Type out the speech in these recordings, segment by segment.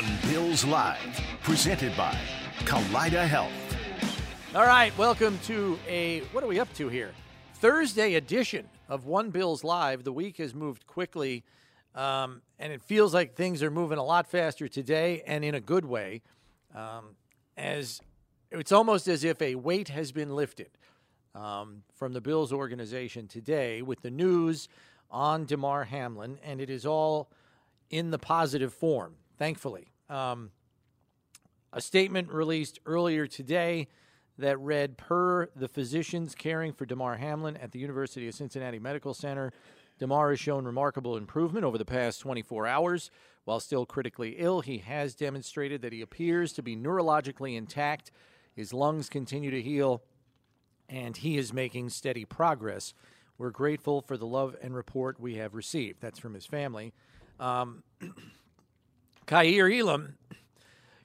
One Bills Live, presented by Kaleida Health. All right, welcome to a what are we up to here? Thursday edition of One Bills Live. The week has moved quickly, um, and it feels like things are moving a lot faster today, and in a good way. Um, as it's almost as if a weight has been lifted um, from the Bills organization today with the news on Damar Hamlin, and it is all in the positive form, thankfully. Um, a statement released earlier today that read Per the physicians caring for Damar Hamlin at the University of Cincinnati Medical Center, Damar has shown remarkable improvement over the past 24 hours. While still critically ill, he has demonstrated that he appears to be neurologically intact. His lungs continue to heal, and he is making steady progress. We're grateful for the love and report we have received. That's from his family. Um, Kaiir Elam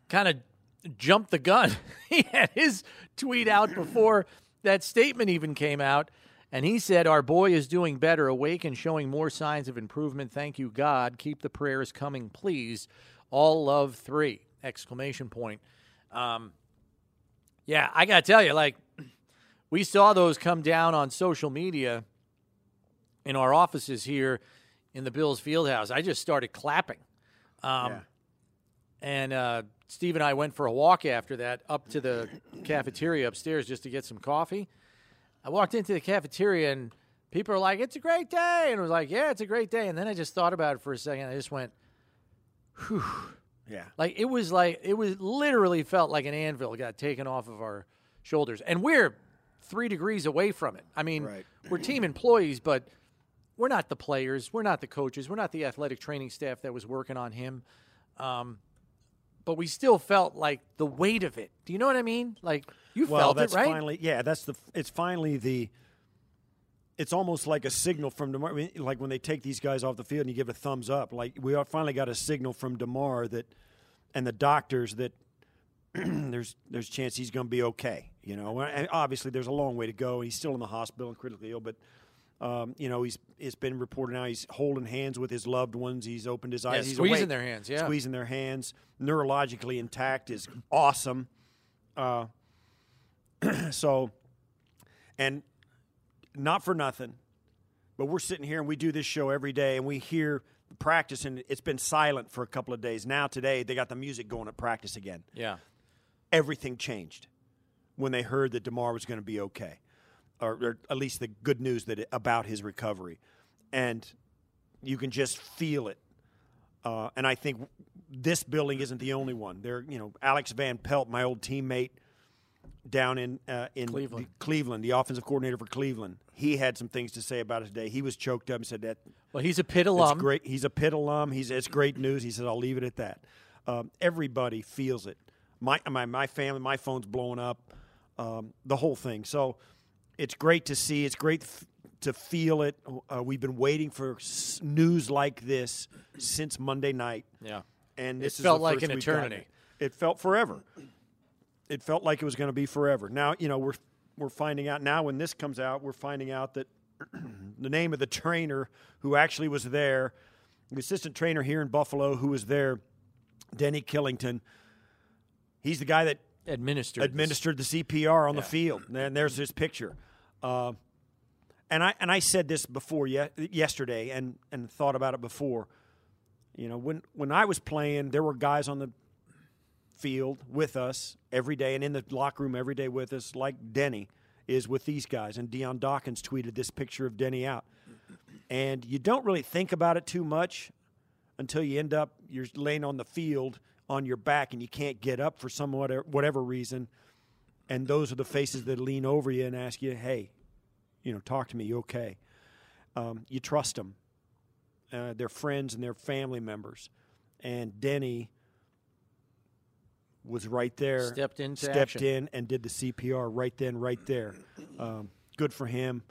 kind of jumped the gun. he had his tweet out before that statement even came out. And he said, Our boy is doing better, awake and showing more signs of improvement. Thank you, God. Keep the prayers coming, please. All love three! Exclamation point. Um, yeah, I got to tell you, like, we saw those come down on social media in our offices here in the Bills Fieldhouse. I just started clapping. Um, Yeah. And uh, Steve and I went for a walk after that up to the cafeteria upstairs just to get some coffee. I walked into the cafeteria and people are like, "It's a great day," and I was like, "Yeah, it's a great day." And then I just thought about it for a second. I just went, "Whew!" Yeah. Like it was like it was literally felt like an anvil got taken off of our shoulders, and we're three degrees away from it. I mean, Right. we're team employees, but we're not the players, we're not the coaches, we're not the athletic training staff that was working on him. Um, but we still felt like the weight of it. Do you know what I mean? Like you well, felt that's it, right? finally yeah. That's the. It's finally the. It's almost like a signal from Damar. I mean, like when they take these guys off the field and you give a thumbs up. Like we are finally got a signal from Damar that, and the doctors that there's there's a chance he's going to be okay. You know, and obviously there's a long way to go. He's still in the hospital and critically ill, but. Um, you know, he's it's been reported now he's holding hands with his loved ones. He's opened his eyes. Yeah, he's squeezing awake. their hands, yeah. squeezing their hands. Neurologically intact is awesome. Uh, so, and not for nothing, but we're sitting here and we do this show every day and we hear the practice and it's been silent for a couple of days. Now today they got the music going at practice again. yeah. Everything changed when they heard that Damar was going to be okay, or, or at least the good news that about his recovery, and you can just feel it. Uh, and I think this building isn't the only one. There, you know, Alex Van Pelt, my old teammate down in uh, in Cleveland. the, Cleveland, the offensive coordinator for Cleveland, he had some things to say about it today. He was choked up and said that Well, he's a Pitt alum. great. He's a Pitt alum. He's it's great news. He said, "I'll leave it at that." Um, everybody feels it. My my my family, my phone's blowing up. Um, the whole thing. So it's great to see. It's great f- to feel it. Uh, we've been waiting for s- news like this since Monday night, Yeah. and this is felt like an eternity. It. it felt forever. It felt like it was going to be forever. Now you know we're we're finding out now when this comes out, we're finding out that the name of the trainer who actually was there, the assistant trainer here in Buffalo who was there, Denny Kellington. He's the guy that Administered. administered the CPR on the field. And there's his picture. Uh, and I and I said this before ye- yesterday, and and thought about it before. You know, when when I was playing, there were guys on the field with us every day, and in the locker room every day with us, like Denny is with these guys. And Dion Dawkins tweeted this picture of Denny out, and you don't really think about it too much until you end up you're laying on the field on your back and you can't get up for some whatever, whatever reason and those are the faces that lean over you and ask you hey you know talk to me you okay? Um, you trust them uh, they're friends and they're family members. And denny was right there Stepped into stepped action. in and did the cpr right then right there. Um, good for him.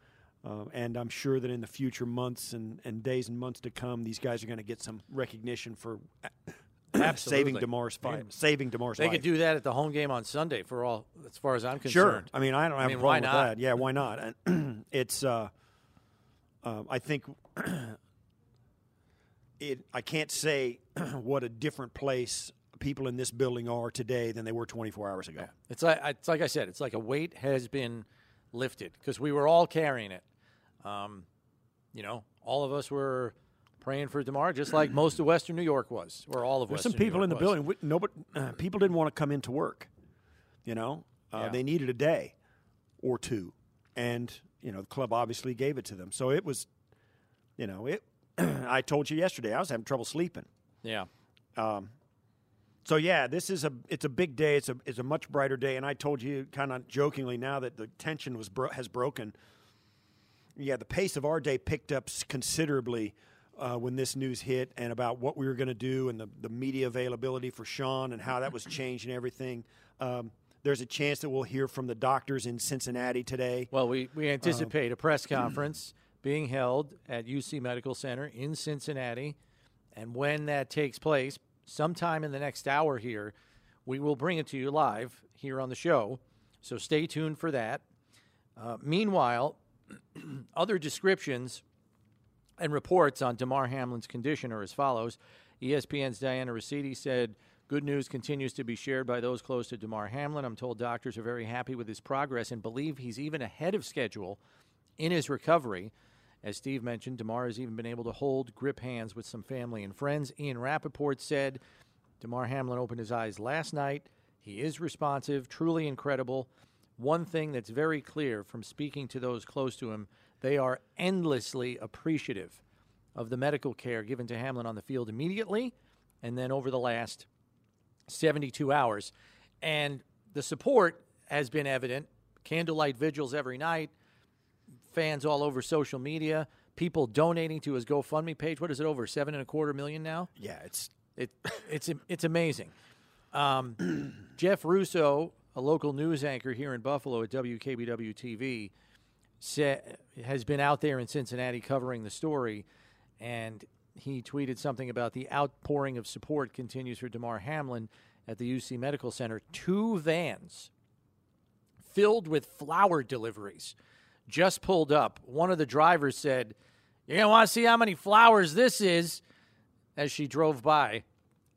Um, and I'm sure that in the future months and, and days and months to come, these guys are going to get some recognition for saving. Damar's fight, saving Damar's fine. They life. could do that at the home game on Sunday for all, as far as I'm concerned. Sure. I mean, I don't have mean, a problem with not? that. Yeah, why not? And it's, uh, uh, I think it, I can't say what a different place people in this building are today than they were 24 hours ago. It's like it's like I said, it's like a weight has been lifted because we were all carrying it. Um, you know, all of us were praying for Damar, just like most of Western New York was, or all of There's Western some people in the was. building. we- Nobody, uh, people didn't want to come into work. You know, uh, Yeah. they needed a day or two, and you know the club obviously gave it to them. So it was, you know, it. I told you yesterday I was having trouble sleeping. Yeah, So yeah, this is a it's a big day. It's a it's a much brighter day, and I told you kind of jokingly now that the tension was bro- has broken. Yeah, the pace of our day picked up considerably uh, when this news hit, and about what we were going to do, and the the media availability for Sean, and how that was changing everything. Um, there's a chance that we'll hear from the doctors in Cincinnati today. Well, we, we Um, anticipate a press conference being held at UC Medical Center in Cincinnati. And when that takes place, sometime in the next hour here, we will bring it to you live here on the show. So stay tuned for that. Uh, meanwhile, other descriptions and reports on Damar Hamlin's condition are as follows. ESPN's Dianna Russini said, Good news continues to be shared by those close to Damar Hamlin. I'm told doctors are very happy with his progress and believe he's even ahead of schedule in his recovery. As Steve mentioned, Damar has even been able to hold grip hands with some family and friends. Ian Rapoport said Damar Hamlin opened his eyes last night. He is responsive, truly incredible. One thing that's very clear from speaking to those close to him, they are endlessly appreciative of the medical care given to Hamlin on the field immediately and then over the last 72 hours. And the support has been evident. Candlelight vigils every night, fans all over social media, people donating to his GoFundMe page. What is it over? Seven and a quarter million now? Yeah, it's It, it's it's amazing. Um, Jeff Russo, a local news anchor here in Buffalo at WKBW TV, has been out there in Cincinnati covering the story, and he tweeted something about the outpouring of support continues for Damar Hamlin at the UC Medical Center. Two vans filled with flower deliveries just pulled up. One of the drivers said, You're going to want to see how many flowers this is as she drove by.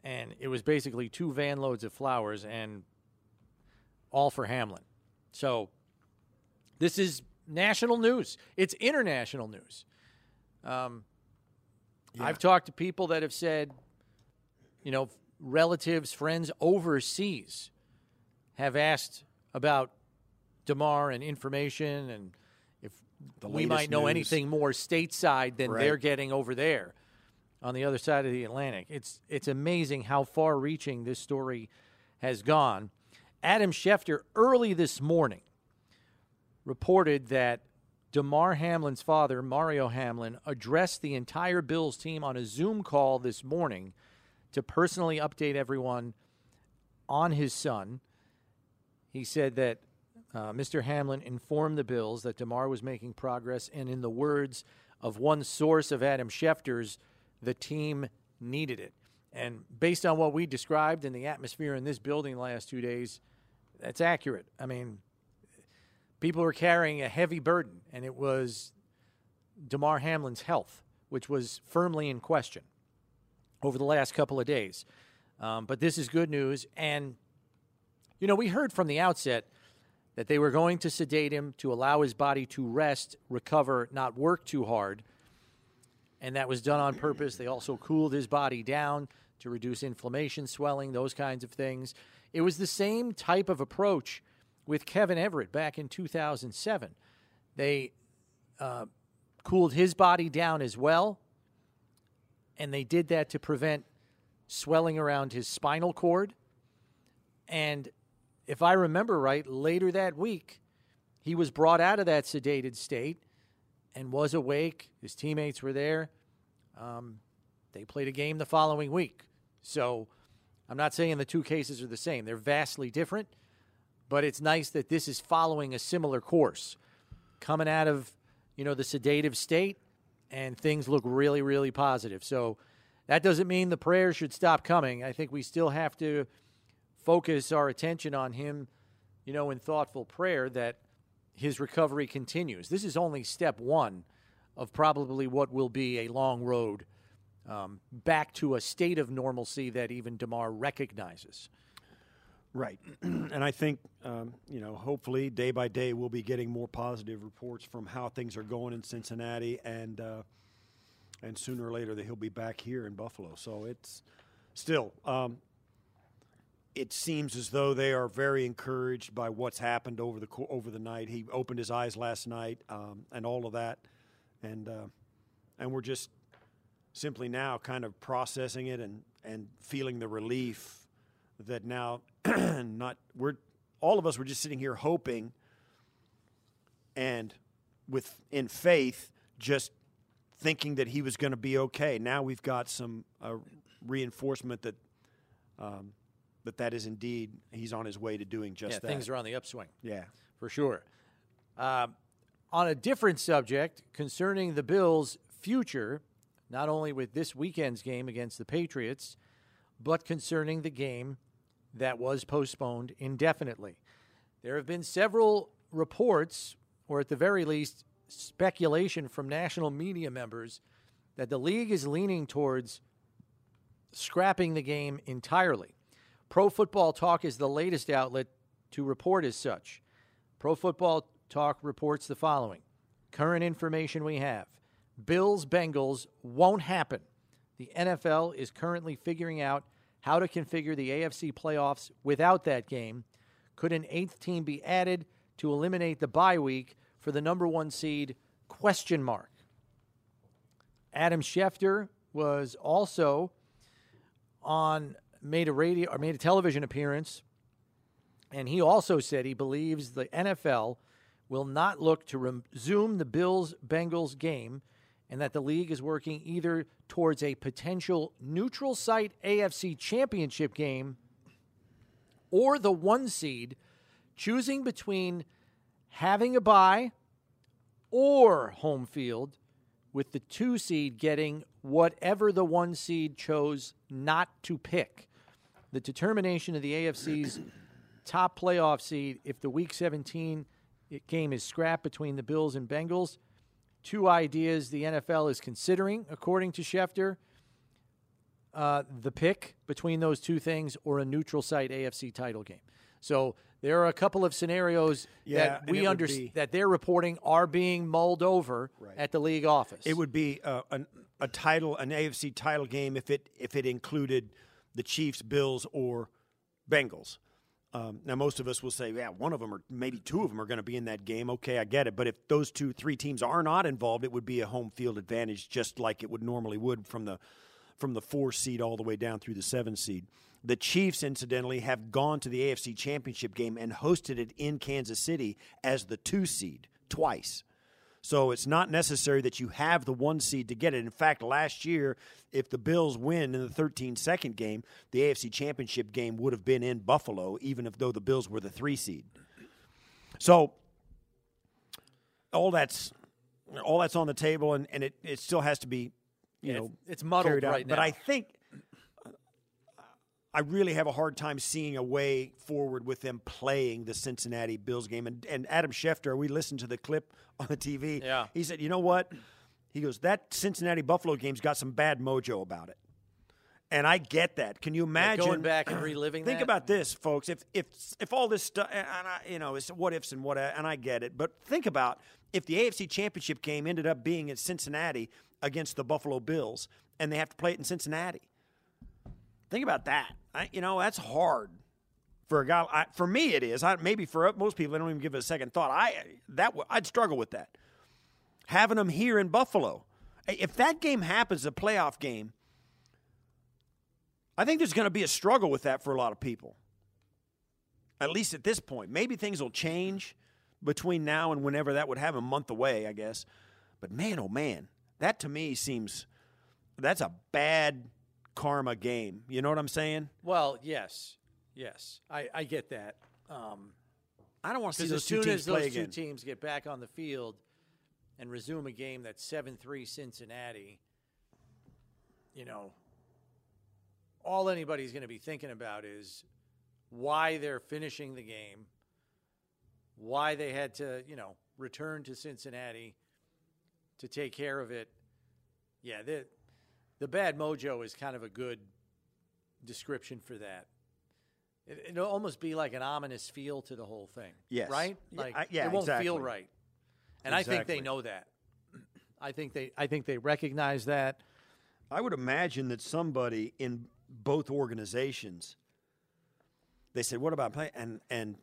And it was basically two van loads of flowers and all for Hamlin. So this is national news, it's international news. Um, I've talked to people that have said, you know, relatives, friends overseas have asked about Damar and information and if The we might know news. anything more stateside than Right. they're getting over there on the other side of the Atlantic. It's it's amazing how far reaching this story has gone. Adam Schefter early this morning reported that Damar Hamlin's father, Mario Hamlin, addressed the entire Bills team on a Zoom call this morning to personally update everyone on his son. He said that uh, Mr. Hamlin informed the Bills that Damar was making progress, and in the words of one source of Adam Schefter's, the team needed it. And based on what we described in the atmosphere in this building the last two days, that's accurate. I mean, people were carrying a heavy burden, and it was Damar Hamlin's health, which was firmly in question over the last couple of days. Um, but this is good news. And, you know, we heard from the outset that they were going to sedate him to allow his body to rest, recover, not work too hard. And that was done on purpose. They also cooled his body down to reduce inflammation, swelling, those kinds of things. It was the same type of approach with Kevin Everett back in 2007. They uh, cooled his body down as well, and they did that to prevent swelling around his spinal cord. And if I remember right, later that week, he was brought out of that sedated state and was awake. His teammates were there. Um, they played a game the following week. So I'm not saying the two cases are the same, they're vastly different, but it's nice that this is following a similar course. Coming out of, you know, the sedative state and things look really really positive. So that doesn't mean the prayers should stop coming. I think we still have to focus our attention on him, you know, in thoughtful prayer that his recovery continues. This is only step 1 of probably what will be a long road um, back to a state of normalcy that even Damar recognizes. Right. and I think, um, you know, hopefully day by day we'll be getting more positive reports from how things are going in Cincinnati, and uh, and sooner or later that he'll be back here in Buffalo. So it's still, um, it seems as though they are very encouraged by what's happened over the over the night. He opened his eyes last night, um, and all of that, and uh, and we're just simply now kind of processing it and and feeling the relief that now not we're all of us were just sitting here hoping and with in faith just thinking that he was going to be okay. Now we've got some uh, reinforcement that um, that that is indeed he's on his way to doing just yeah, that. Things are on the upswing. Yeah, for sure. Uh, on a different subject concerning the Bills' future, not only with this weekend's game against the Patriots, but concerning the game that was postponed indefinitely. There have been several reports, or at the very least, speculation from national media members that the league is leaning towards scrapping the game entirely. Pro Football Talk is the latest outlet to report as such. Pro Football Talk reports the following current information we have Bills Bengals won't happen. The NFL is currently figuring out how to configure the AFC playoffs without that game. Could an eighth team be added to eliminate the bye week for the number one seed? Question mark. Adam Schefter was also on made a radio or made a television appearance, and he also said he believes the NFL will not look to resume the Bills Bengals game and that the league is working either towards a potential neutral site AFC championship game or the one seed choosing between having a bye or home field with the two seed getting whatever the one seed chose not to pick. The determination of the AFC's top playoff seed if the week 17 game is scrapped between the Bills and Bengals two ideas the NFL is considering, according to Schefter. Uh, the pick between those two things or a neutral site AFC title game. So there are a couple of scenarios yeah, that we understand that they're reporting are being mulled over right. at the league office. It would be uh, an, a title, an AFC title game, if it if it included the Chiefs, Bills, or Bengals. Um, now, most of us will say, yeah, one of them or maybe two of them are going to be in that game. Okay, I get it. But if those two, three teams are not involved, it would be a home field advantage, just like it would normally would from the from the four seed all the way down through the seven seed. The Chiefs, incidentally, have gone to the AFC Championship game and hosted it in Kansas City as the two seed twice. So it's not necessary that you have the one seed to get it. In fact, last year, if the Bills win in the 13 second game, the AFC Championship game would have been in Buffalo, even if though the Bills were the three seed. So all that's all that's on the table, and, and it, it still has to be, you yeah, know, it's muddled right now. But I think I really have a hard time seeing a way forward with them playing the Cincinnati Bills game. And, and Adam Schefter, we listened to the clip on the TV. Yeah. He said, you know what? He goes, that Cincinnati Buffalo game's got some bad mojo about it. And I get that. Can you imagine yeah, going back and reliving? That? Think that? about this, folks. If if if all this stuff, and I, you know, it's what ifs and what, and I get it. But think about if the AFC Championship game ended up being at Cincinnati against the Buffalo Bills, and they have to play it in Cincinnati. Think about that. I, you know, that's hard for a guy. I, for me, it is. I, maybe for most people, they don't even give it a second thought. I that I'd struggle with that. Having them here in Buffalo, if that game happens, a playoff game, I think there's going to be a struggle with that for a lot of people. At least at this point, maybe things will change between now and whenever that would have a month away, I guess. But man, oh man, that to me seems that's a bad karma game. You know what I'm saying? Well, yes, yes, I, I get that. Um, I don't want to see those as soon two teams as those play two teams get back on the field and resume a game that's seven three Cincinnati, you know, all anybody's going to be thinking about is why they're finishing the game, why they had to, you know, return to Cincinnati to take care of it. Yeah, the bad mojo is kind of a good description for that. It, it'll almost be like an ominous feel to the whole thing. Yes. Right? Yeah, Like I- yeah, it won't feel exactly. right. And I think they know that. I think they I think they recognize that. I would imagine that somebody in both organizations, they said, "What about play?" And and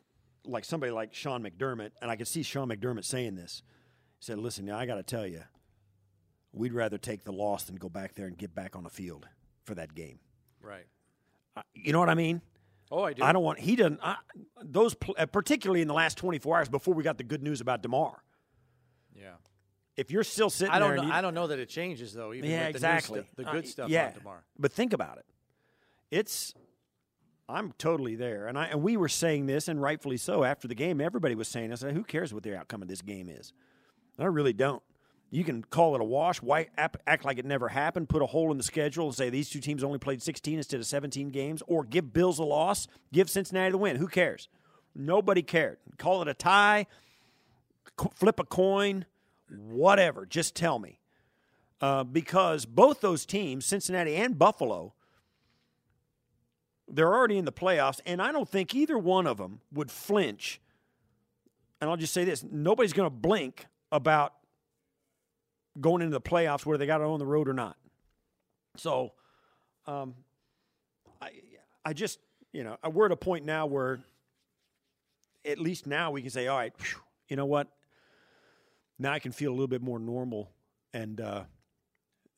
like somebody like Sean McDermott, and I could see Sean McDermott saying this. He said, "Listen, now I got to tell you, we'd rather take the loss than go back there and get back on the field for that game." Right. You know what I mean? Oh, I do. I don't want. He doesn't. I, those, uh, particularly in the last twenty four hours before we got the good news about Damar. Yeah. If you're still sitting I don't there, know, you- I don't know that it changes though, even yeah, with the exactly. stu- the Uh, good stuff yeah. tomorrow. But think about it. It's I'm totally there, and I and we were saying this, and rightfully so. After the game, everybody was saying, "I said, who cares what the outcome of this game is?" I really don't. You can call it a wash, white, act, like it never happened, put a hole in the schedule, and say these two teams only played 16 instead of 17 games, or give Bills a loss, give Cincinnati the win. Who cares? Nobody cared. Call it a tie, flip a coin, whatever. Just tell me uh, because both those teams, Cincinnati and Buffalo, they're already in the playoffs, and I don't think either one of them would flinch. And I'll just say this: nobody's going to blink about going into the playoffs, whether they got it on the road or not. So, um, I, I just, you know, we're at a point now where, at least now we can say, all right, phew, you know what? Now I can feel a little bit more normal and uh,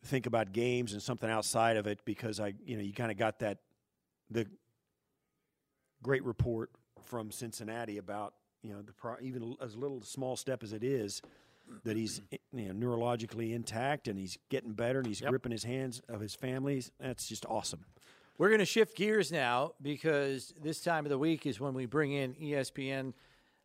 think about games and something outside of it because I, you know, you kind of got that the great report from Cincinnati about you know the pro, even as little small step as it is that he's you know neurologically intact and he's getting better and he's Yep. gripping his hands of his families. That's just awesome. We're going to shift gears now because this time of the week is when we bring in ESPN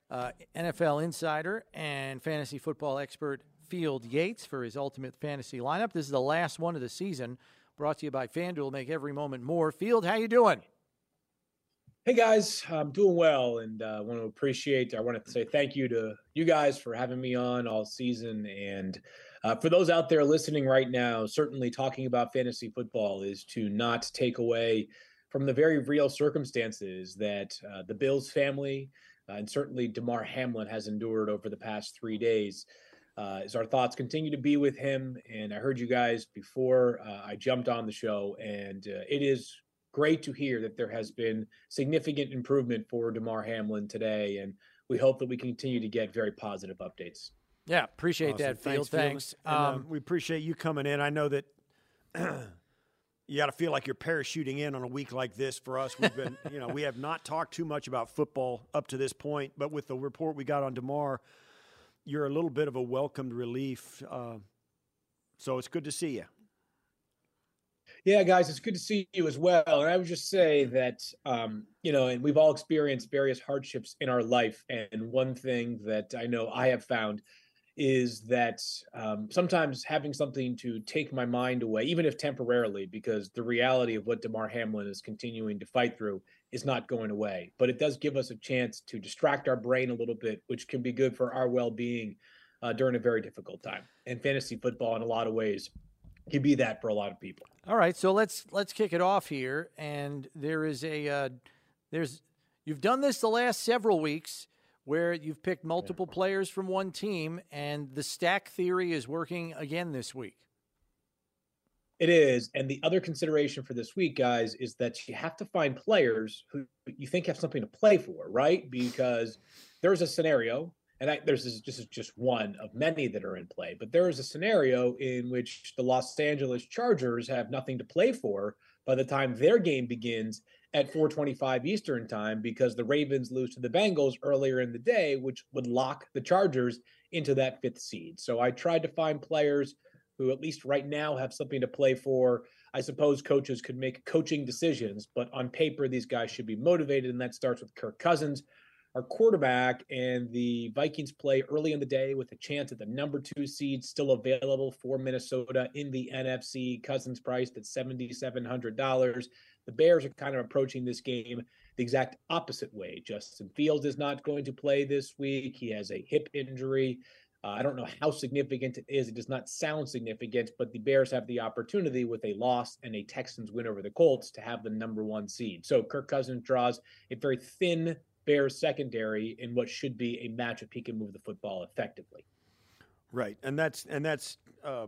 uh, NFL insider and fantasy football expert Field Yates for his ultimate fantasy lineup. This is the last one of the season. Brought to you by FanDuel. Make every moment more. Field, how you doing? Hey guys, I'm doing well, and uh, want to appreciate. I want to say thank you to you guys for having me on all season, and uh, for those out there listening right now, certainly talking about fantasy football is to not take away from the very real circumstances that uh, the Bills family uh, and certainly Damar Hamlin has endured over the past three days. Uh, as our thoughts continue to be with him, and I heard you guys before uh, I jumped on the show, and it is great to hear that there has been significant improvement for Damar Hamlin today, and we hope that we continue to get very positive updates. Yeah, appreciate Awesome. that, Field. Thanks. And, um, Um, we appreciate you coming in. I know that you got to feel like you're parachuting in on a week like this for us. We've been, you know, we have not talked too much about football up to this point, but with the report we got on Damar, you're a little bit of a welcomed relief. Uh, so it's good to see you. Yeah, guys, it's good to see you as well. And I would just say that, um, you know, and we've all experienced various hardships in our life. And one thing that I know I have found is that um, sometimes having something to take my mind away, even if temporarily, because the reality of what Damar Hamlin is continuing to fight through is not going away. But it does give us a chance to distract our brain a little bit, which can be good for our well being uh, during a very difficult time. And fantasy football, in a lot of ways, can be that for a lot of people. All right, so let's let's kick it off here. And there is a uh, there's you've done this the last several weeks where you've picked multiple players from one team, and the stack theory is working again this week. It is. And the other consideration for this week, guys, is that you have to find players who you think have something to play for, right? Because there's a scenario, and I, there's this, this is just one of many that are in play, but there is a scenario in which the Los Angeles Chargers have nothing to play for by the time their game begins at 4:25 Eastern time because the Ravens lose to the Bengals earlier in the day, which would lock the Chargers into that fifth seed. So I tried to find players who at least right now have something to play for. I suppose coaches could make coaching decisions, but on paper, these guys should be motivated, and that starts with Kirk Cousins, our quarterback. And the Vikings play early in the day with a chance at the number two seed still available for Minnesota in the NFC. Cousins priced at $7,700. The Bears are kind of approaching this game the exact opposite way. Justin Fields is not going to play this week. He has a hip injury. Uh, I don't know how significant it is. It does not sound significant, but the Bears have the opportunity with a loss and a Texans win over the Colts to have the number one seed. So Kirk Cousins draws a very thin Bears secondary in what should be a matchup he can move the football effectively. Right, and that's and that's uh,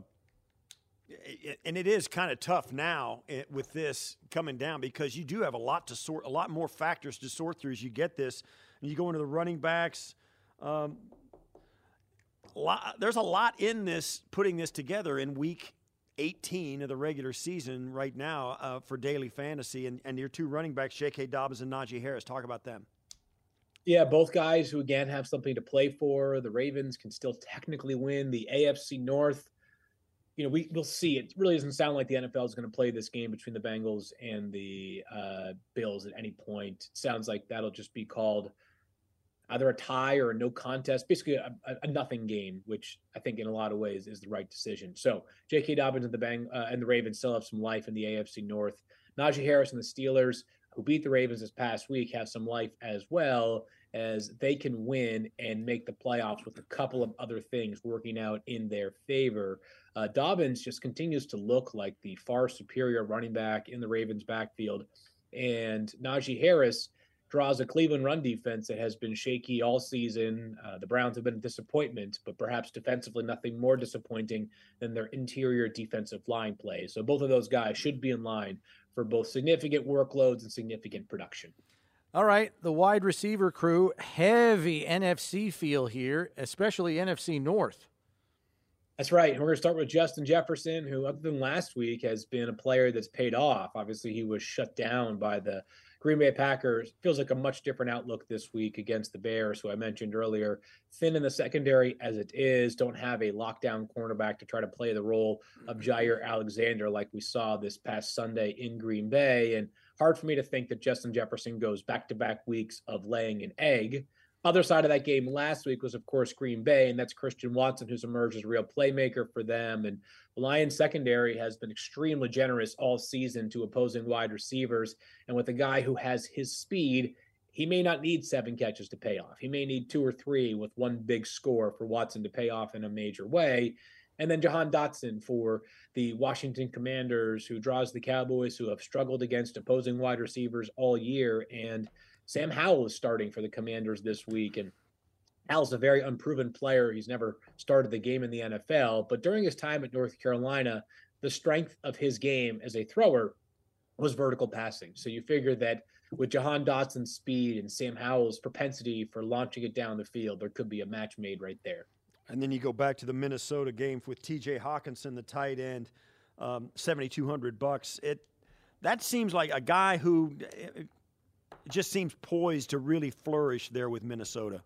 and it is kind of tough now eh, with this coming down because you do have a lot to sort, a lot more factors to sort through as you get this. And you go into the running backs. Um, lot, there's a lot in this putting this together in week 18 of the regular season right now uh, for daily fantasy, and, and your two running backs, J.K. Dobbins and Najee Harris. Talk about them. Yeah, both guys who again have something to play for. The Ravens can still technically win the AFC North. You know, we we'll see. It really doesn't sound like the NFL is going to play this game between the Bengals and the uh, Bills at any point. It sounds like that'll just be called either a tie or a no contest, basically a, a, nothing game, which I think in a lot of ways is the right decision. So J.K. Dobbins and the Bang uh, and the Ravens still have some life in the AFC North. Najee Harris and the Steelers, who beat the Ravens this past week, have some life as well as they can win and make the playoffs with a couple of other things working out in their favor. Uh, Dobbins just continues to look like the far superior running back in the Ravens backfield, and Najee Harris draws a Cleveland run defense that has been shaky all season. Uh, the Browns have been a disappointment, but perhaps defensively, nothing more disappointing than their interior defensive line play. So both of those guys should be in line for both significant workloads and significant production. All right, the wide receiver crew, heavy NFC feel here, especially NFC North. That's right. And we're going to start with Justin Jefferson, who, other than last week, has been a player that's paid off. Obviously, he was shut down by the Green Bay Packers feels like a much different outlook this week against the Bears, who I mentioned earlier. Thin in the secondary as it is, don't have a lockdown cornerback to try to play the role of mm-hmm. Jaire Alexander like we saw this past Sunday in Green Bay. And hard for me to think that Justin Jefferson goes back to back weeks of laying an egg. Other side of that game last week was, of course, Green Bay, and that's Christian Watson, who's emerged as a real playmaker for them. And the Lions secondary has been extremely generous all season to opposing wide receivers. And with a guy who has his speed, he may not need seven catches to pay off. He may need two or three with one big score for Watson to pay off in a major way. And then Jahan Dotson for the Washington Commanders, who draws the Cowboys, who have struggled against opposing wide receivers all year. And Sam Howell is starting for the Commanders this week, and Howell's a very unproven player. He's never started the game in the NFL, but during his time at North Carolina, the strength of his game as a thrower was vertical passing. So you figure that with Jahan Dotson's speed and Sam Howell's propensity for launching it down the field, there could be a match made right there. And then you go back to the Minnesota game with T.J. Hockenson, the tight end, um, seventy two hundred bucks. It that seems like a guy who just seems poised to really flourish there with Minnesota.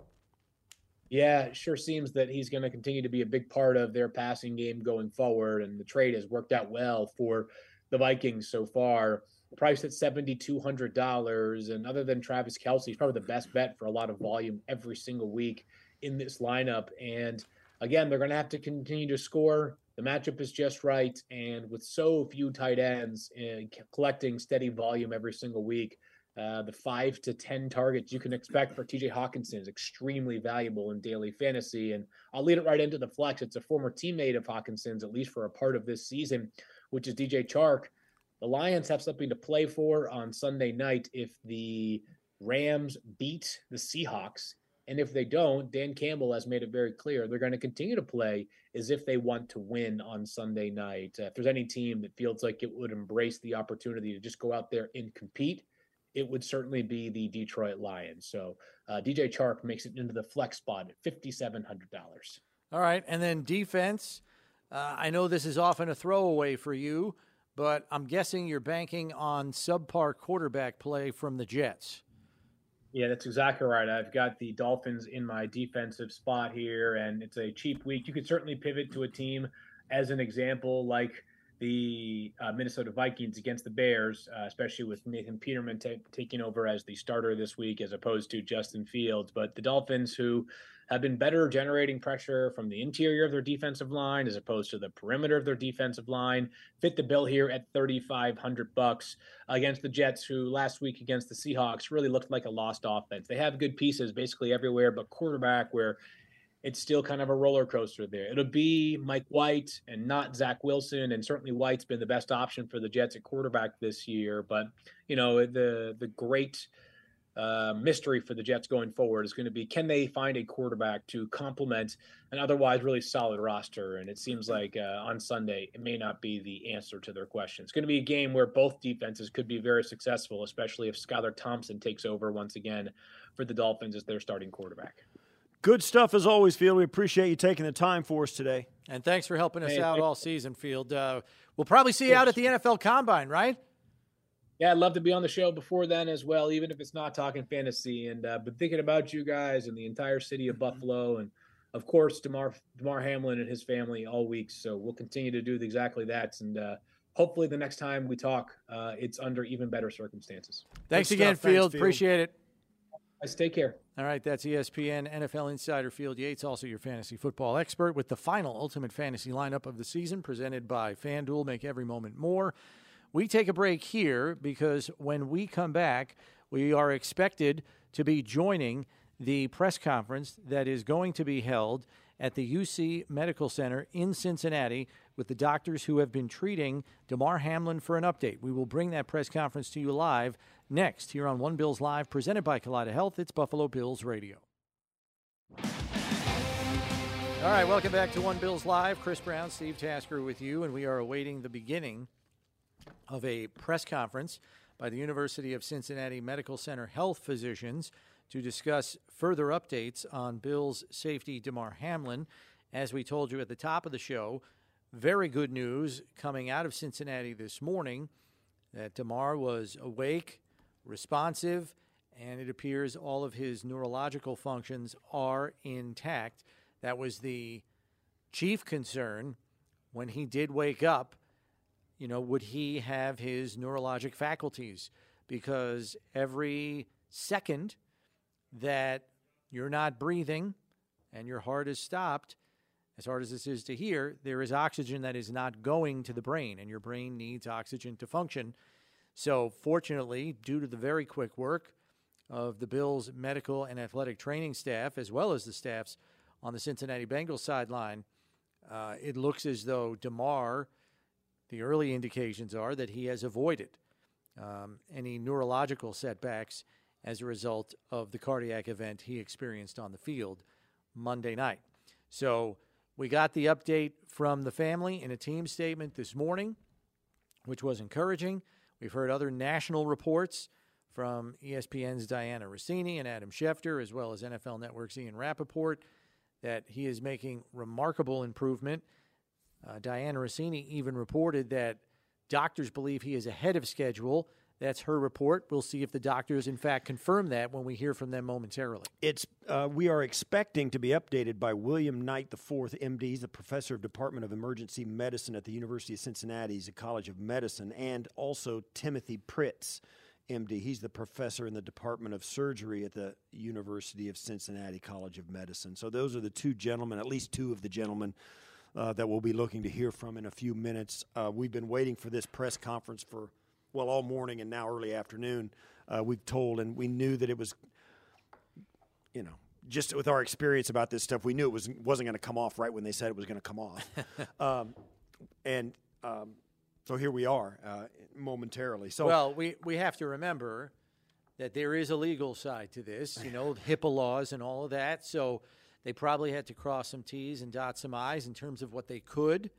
Yeah, it sure seems that he's going to continue to be a big part of their passing game going forward. And the trade has worked out well for the Vikings so far. Priced at $7,200. And other than Travis Kelce, he's probably the best bet for a lot of volume every single week in this lineup. And again, they're going to have to continue to score. The matchup is just right. And with so few tight ends and collecting steady volume every single week, uh, the five to 10 targets you can expect for TJ Hockenson is extremely valuable in daily fantasy. And I'll lead it right into the flex. It's a former teammate of Hockenson's, at least for a part of this season, which is DJ Chark. The Lions have something to play for on Sunday night if the Rams beat the Seahawks. And if they don't, Dan Campbell has made it very clear they're going to continue to play as if they want to win on Sunday night. Uh, if there's any team that feels like it would embrace the opportunity to just go out there and compete, it would certainly be the Detroit Lions. So uh, DJ Chark makes it into the flex spot at fifty seven hundred dollars. All right, and then defense. Uh, I know this is often a throwaway for you, but I'm guessing you're banking on subpar quarterback play from the Jets. Yeah, that's exactly right. I've got the Dolphins in my defensive spot here, and it's a cheap week. You could certainly pivot to a team as an example, like the uh, Minnesota Vikings against the Bears, uh, especially with Nathan Peterman t- taking over as the starter this week as opposed to Justin Fields. But the Dolphins, who have been better generating pressure from the interior of their defensive line as opposed to the perimeter of their defensive line, fit the bill here at 3,500 bucks against the Jets, who last week against the Seahawks really looked like a lost offense. They have good pieces basically everywhere, but quarterback where it's still kind of a roller coaster there. It'll be Mike White and not Zach Wilson, and certainly White's been the best option for the Jets at quarterback this year. But you know the the great uh, mystery for the Jets going forward is going to be can they find a quarterback to complement an otherwise really solid roster? And it seems like uh, on Sunday it may not be the answer to their question. It's going to be a game where both defenses could be very successful, especially if Skylar Thompson takes over once again for the Dolphins as their starting quarterback. Good stuff as always, Field. We appreciate you taking the time for us today. And thanks for helping us hey, out all season, Field. Uh, we'll probably see you out at the NFL Combine, right? Yeah, I'd love to be on the show before then as well, even if it's not talking fantasy. And uh, been thinking about you guys and the entire city of mm-hmm. Buffalo, and of course Damar Damar Hamlin and his family all week. So we'll continue to do exactly that, and uh, hopefully the next time we talk, uh, it's under even better circumstances. Thanks Good again, Field. Thanks, Field. Appreciate it. Guys, take care. All right, that's ESPN NFL insider Field Yates, also your fantasy football expert, with the final Ultimate Fantasy lineup of the season presented by FanDuel. Make every moment more. We take a break here because when we come back, we are expected to be joining the press conference that is going to be held at the UC Medical Center in Cincinnati with the doctors who have been treating Damar Hamlin for an update. We will bring that press conference to you live next here on One Bills Live, presented by Kaleida Health. It's Buffalo Bills Radio. All right, welcome back to One Bills Live. Chris Brown, Steve Tasker with you, and we are awaiting the beginning of a press conference by the University of Cincinnati Medical Center health physicians to discuss further updates on Bills safety Damar Hamlin. As we told you at the top of the show, very good news coming out of Cincinnati this morning that Damar was awake, responsive, and it appears all of his neurological functions are intact. That was the chief concern when he did wake up you know, would he have his neurologic faculties? Because every second that you're not breathing and your heart is stopped, as hard as this is to hear, there is oxygen that is not going to the brain, and your brain needs oxygen to function. So, fortunately, due to the very quick work of the Bills' medical and athletic training staff, as well as the staffs on the Cincinnati Bengals sideline, uh, it looks as though Damar, the early indications are that he has avoided um, any neurological setbacks as a result of the cardiac event he experienced on the field Monday night. So we got the update from the family in a team statement this morning, which was encouraging. We've heard other national reports from ESPN's Dianna Russini and Adam Schefter, as well as NFL Network's Ian Rapoport, that he is making remarkable improvement uh, Dianna Russini even reported that doctors believe he is ahead of schedule. That's her report. We'll see if the doctors, in fact, confirm that when we hear from them momentarily. It's uh, we are expecting to be updated by William Knight IV, MD. He's a professor of Department of Emergency Medicine at the University of Cincinnati. He's a College of Medicine, and also Timothy Pritts, MD. He's the professor in the Department of Surgery at the University of Cincinnati College of Medicine. So those are the two gentlemen, at least two of the gentlemen uh, that we'll be looking to hear from in a few minutes. Uh, we've been waiting for this press conference for, well, all morning and now early afternoon. Uh, we've told, and we knew that it was, you know, just with our experience about this stuff, we knew it was wasn't going to come off right when they said it was going to come off, um, and um, so here we are uh, momentarily. So well, we we have to remember that there is a legal side to this, you know, HIPAA laws and all of that. So they probably had to cross some T's and dot some I's in terms of what they could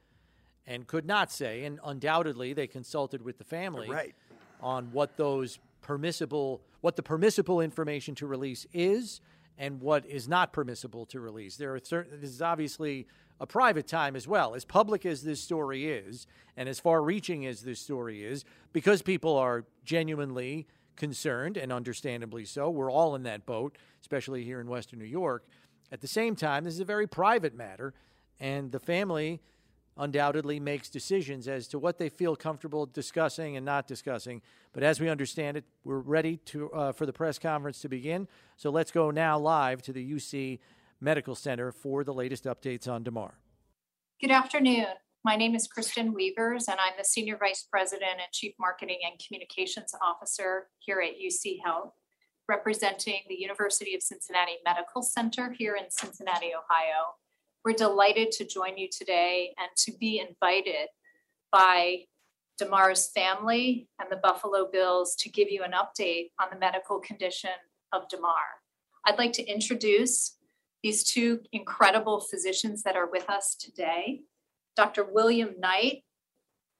and could not say. And undoubtedly, they consulted with the family right. on what those permissible, what the permissible information to release is and what is not permissible to release. There are certain, this is obviously a private time as well. As public as this story is, and as far reaching as this story is, because people are genuinely concerned, and understandably so, we're all in that boat, especially here in Western New York. At the same time, this is a very private matter, and the family undoubtedly makes decisions as to what they feel comfortable discussing and not discussing. But as we understand it, we're ready to uh, for the press conference to begin. So let's go now live to the UC Medical Center for the latest updates on Damar. Good afternoon. My name is Kristen Weavers, and I'm the Senior Vice President and Chief Marketing and Communications Officer here at UC Health. representing the University of Cincinnati Medical Center here in Cincinnati, Ohio. We're delighted to join you today and to be invited by Damar's family and the Buffalo Bills to give you an update on the medical condition of Damar. I'd like to introduce these two incredible physicians that are with us today. Dr. William Knight,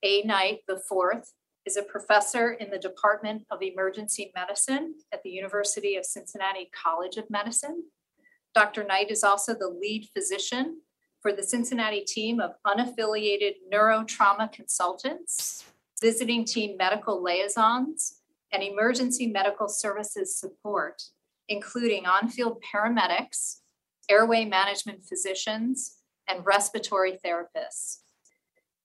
A. Knight IV, is a professor in the Department of Emergency Medicine at the University of Cincinnati College of Medicine. Dr. Knight is also the lead physician for the Cincinnati team of unaffiliated neurotrauma consultants, visiting team medical liaisons, and emergency medical services support, including on field paramedics, airway management physicians, and respiratory therapists.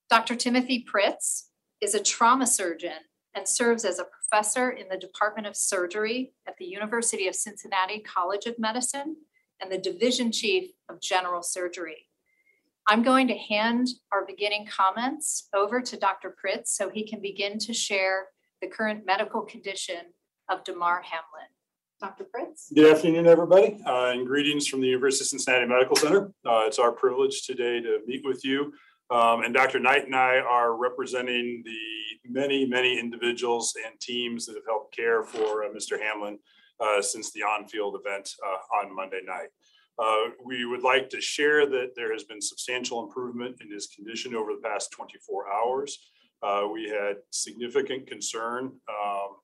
Dr. Timothy Pritts is a trauma surgeon and serves as a professor in the Department of Surgery at the University of Cincinnati College of Medicine and the division chief of general surgery. I'm going to hand our beginning comments over to Dr. Pritts so he can begin to share the current medical condition of Damar Hamlin. Dr. Pritts? Good afternoon, everybody, uh, and greetings from the University of Cincinnati Medical Center. Uh, it's our privilege today to meet with you. Um, and Dr. Knight and I are representing the many, many individuals and teams that have helped care for uh, Mr. Hamlin since the on field event uh, on Monday night. Uh, we would like to share that there has been substantial improvement in his condition over the past 24 hours. Uh, we had significant concern um,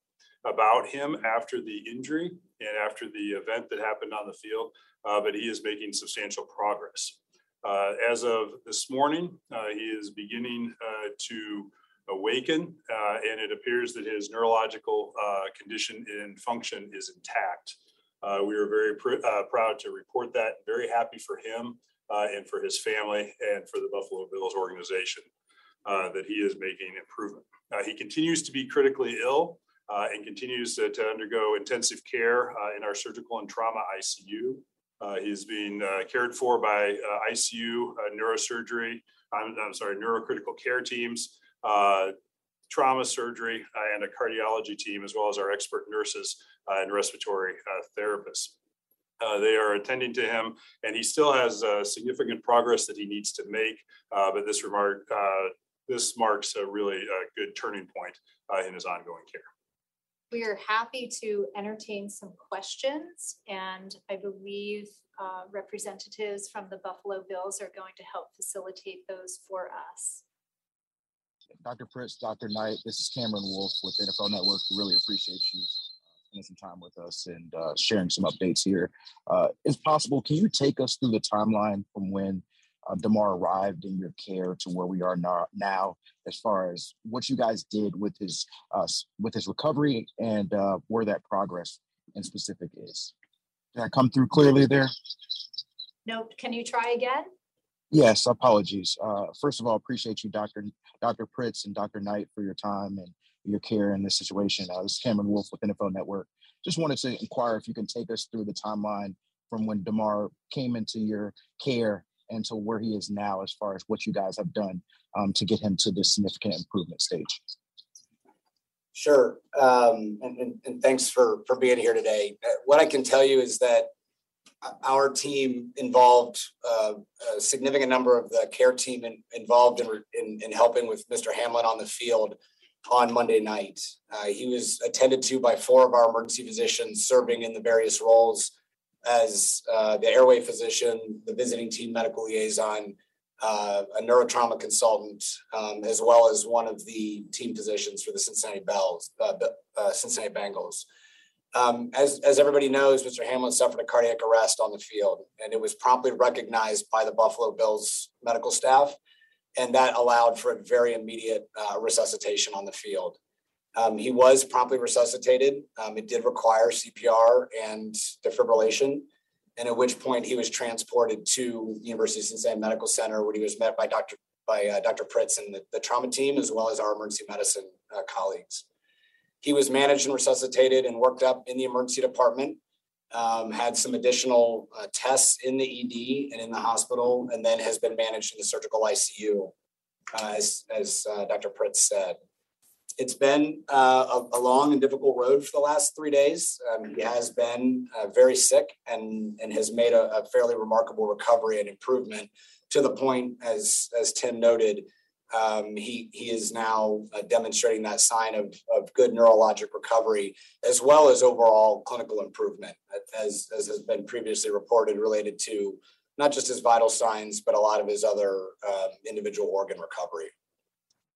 about him after the injury and after the event that happened on the field, uh, but he is making substantial progress. Uh, as of this morning, uh, he is beginning uh, to awaken, and it appears that his neurological condition and function is intact. Uh, we are very pr- uh, proud to report that. Very happy for him uh, and for his family and for the Buffalo Bills organization uh, that he is making improvement. Uh, he continues to be critically ill uh, and continues to, to, undergo intensive care in our surgical and trauma ICU. he's being cared for by ICU neurosurgery. I'm, I'm, sorry, neurocritical care teams trauma surgery uh, and a cardiology team, as well as our expert nurses uh, and respiratory uh, therapists. they are attending to him, and he still has significant progress that he needs to make. but this remark, this marks a really good turning point in his ongoing care. We are happy to entertain some questions, and I believe uh, representatives from the Buffalo Bills are going to help facilitate those for us. Dr. Pritts, Dr. Knight, this is Cameron Wolfe with NFL Network. We really appreciate you uh, spending some time with us and uh, sharing some updates here. Uh, if possible, can you take us through the timeline from when uh, Damar arrived in your care to where we are now, as far as what you guys did with his uh, with his recovery and uh, where that progress in specific is? Did I come through clearly there? Nope. Can you try again? Yes, apologies. Uh, first of all, appreciate you, Dr. Dr. Pritts and Dr. Knight, for your time and your care in this situation. Uh, this is Cameron Wolfe with NFL Network. Just wanted to inquire if you can take us through the timeline from when Damar came into your care and to where he is now, as far as what you guys have done um, to get him to this significant improvement stage. Sure, um, and, and, and, thanks for for being here today. Uh, what I can tell you is that our team involved uh, a significant number of the care team in, involved in, in, in, helping with Mr. Hamlin on the field on Monday night. Uh, he was attended to by four of our emergency physicians serving in the various roles as uh, the airway physician, the visiting team medical liaison, uh, a neurotrauma consultant, um, as well as one of the team physicians for the Cincinnati Bells, uh, uh, Cincinnati Bengals. Um, as, as everybody knows, Mr. Hamlin suffered a cardiac arrest on the field, and it was promptly recognized by the Buffalo Bills medical staff, and that allowed for a very immediate uh, resuscitation on the field. Um, he was promptly resuscitated. Um, it did require CPR and defibrillation, and at which point he was transported to University of Cincinnati Medical Center, where he was met by Dr. by uh, Dr. Pritts and the, the, trauma team, as well as our emergency medicine uh, colleagues. He was managed and resuscitated and worked up in the emergency department. Um, had some additional uh, tests in the ED and in the hospital, and then has been managed in the surgical ICU, uh, as, as uh, Dr. Pritts said. it's been uh, a, a, long and difficult road for the last three days. Um, he has been uh, very sick and and has made a, a, fairly remarkable recovery and improvement to the point, as as Tim noted, um, he he is now uh, demonstrating that sign of of good neurologic recovery as well as overall clinical improvement, as as has been previously reported related to not just his vital signs but a lot of his other um, individual organ recovery.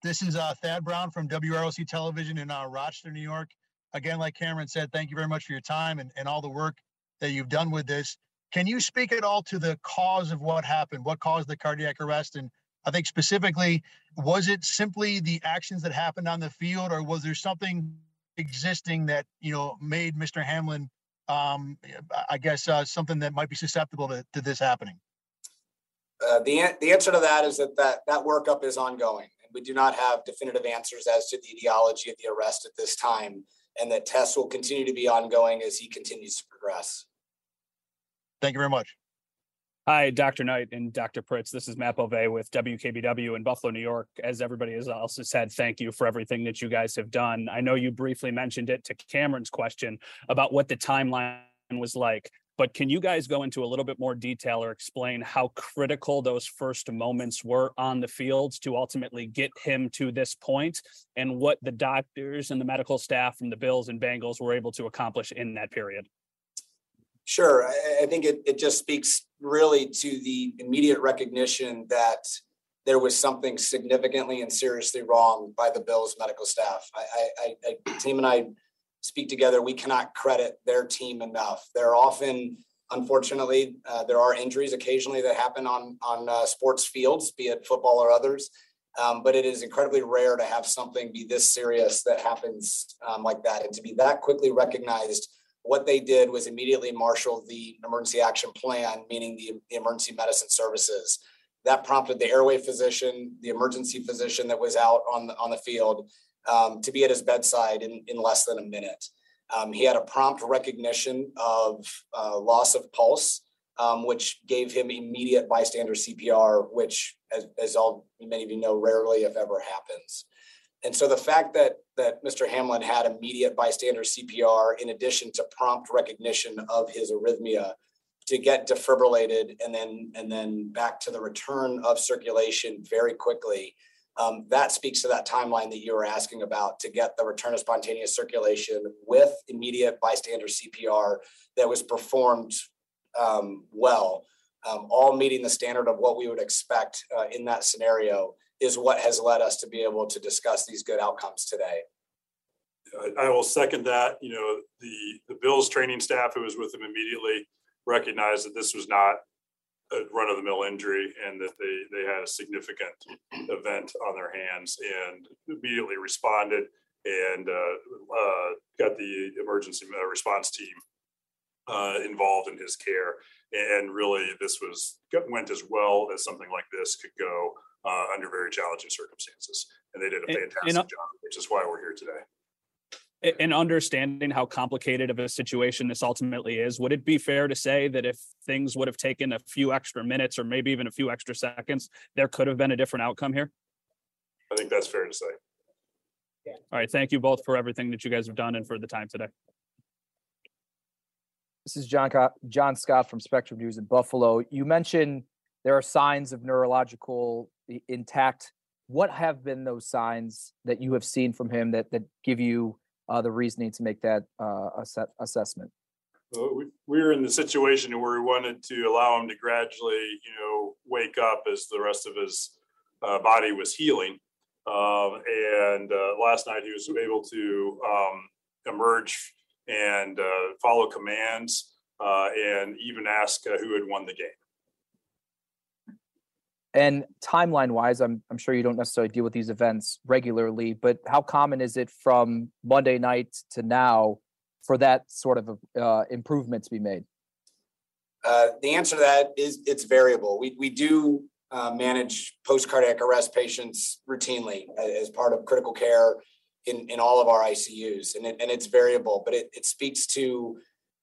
This is uh, Thad Brown from WROC Television in uh, Rochester, New York. Again, like Cameron said, thank you very much for your time and, and all the work that you've done with this. Can you speak at all to the cause of what happened? What caused the cardiac arrest? And I think specifically, was it simply the actions that happened on the field, or was there something existing that you know made Mr. Hamlin, um, I guess, uh, something that might be susceptible to, to this happening? Uh, the the answer to that is that that that workup is ongoing and we do not have definitive answers as to the etiology of the arrest at this time, and that tests will continue to be ongoing as he continues to progress. Thank you very much. Hi, Dr. Knight and Dr. Pritts. This is Matt Bove with WKBW in Buffalo, New York. As everybody has also said, thank you for everything that you guys have done. I know you briefly mentioned it to Cameron's question about what the timeline was like. But can you guys go into a little bit more detail or explain how critical those first moments were on the field to ultimately get him to this point and what the doctors and the medical staff from the Bills and Bengals were able to accomplish in that period? Sure. I, think it, it just speaks really to the immediate recognition that there was something significantly and seriously wrong by the Bills medical staff. I, I, I, team and I speak together, we cannot credit their team enough. They're often, unfortunately, uh, there are injuries occasionally that happen on on uh, sports fields, be it football or others. Um, but it is incredibly rare to have something be this serious that happens um, like that, and to be that quickly recognized. What they did was immediately marshal the emergency action plan, meaning the, the emergency medicine services. That prompted the airway physician, the emergency physician that was out on the on the field, um, to be at his bedside in, in less than a minute. Um, he had a prompt recognition of uh, loss of pulse, um, which gave him immediate bystander CPR, which, as, as all many of you know, rarely, if ever, happens. And so the fact that that Mr. Hamlin had immediate bystander CPR, in addition to prompt recognition of his arrhythmia, to get defibrillated and then and then back to the return of circulation very quickly um, that speaks to that timeline that you were asking about to get the return of spontaneous circulation with immediate bystander CPR that was performed um, well, um, all meeting the standard of what we would expect uh, in that scenario is what has led us to be able to discuss these good outcomes today. I will second that. You know, the the Bills training staff who was with them immediately recognized that this was not a run of the mill injury and that they they had a significant event on their hands and immediately responded and uh, uh, got the emergency response team uh, involved in his care and really this was went as well as something like this could go uh, under very challenging circumstances and they did a fantastic and, and, job which is why we're here today and understanding how complicated of a situation this ultimately is, would it be fair to say that if things would have taken a few extra minutes or maybe even a few extra seconds, there could have been a different outcome here? I think that's fair to say. Yeah. All right. Thank you both for everything that you guys have done and for the time today. This is John John Scott from Spectrum News in Buffalo. You mentioned there are signs of neurological intact. What have been those signs that you have seen from him that that give you uh, the reasoning to make that uh, ass- assessment? Well, we, we were in the situation where we wanted to allow him to gradually, you know, wake up as the rest of his uh, body was healing. Um, and uh, last night he was able to um, emerge and uh, follow commands uh, and even ask who had won the game. And timeline wise, I'm I'm sure you don't necessarily deal with these events regularly, but how common is it from Monday night to now for that sort of uh, improvement to be made? Uh, the answer to that is it's variable. We we do uh, manage post cardiac arrest patients routinely as part of critical care in, in all of our ICUs, and it, and it's variable, but it, it speaks to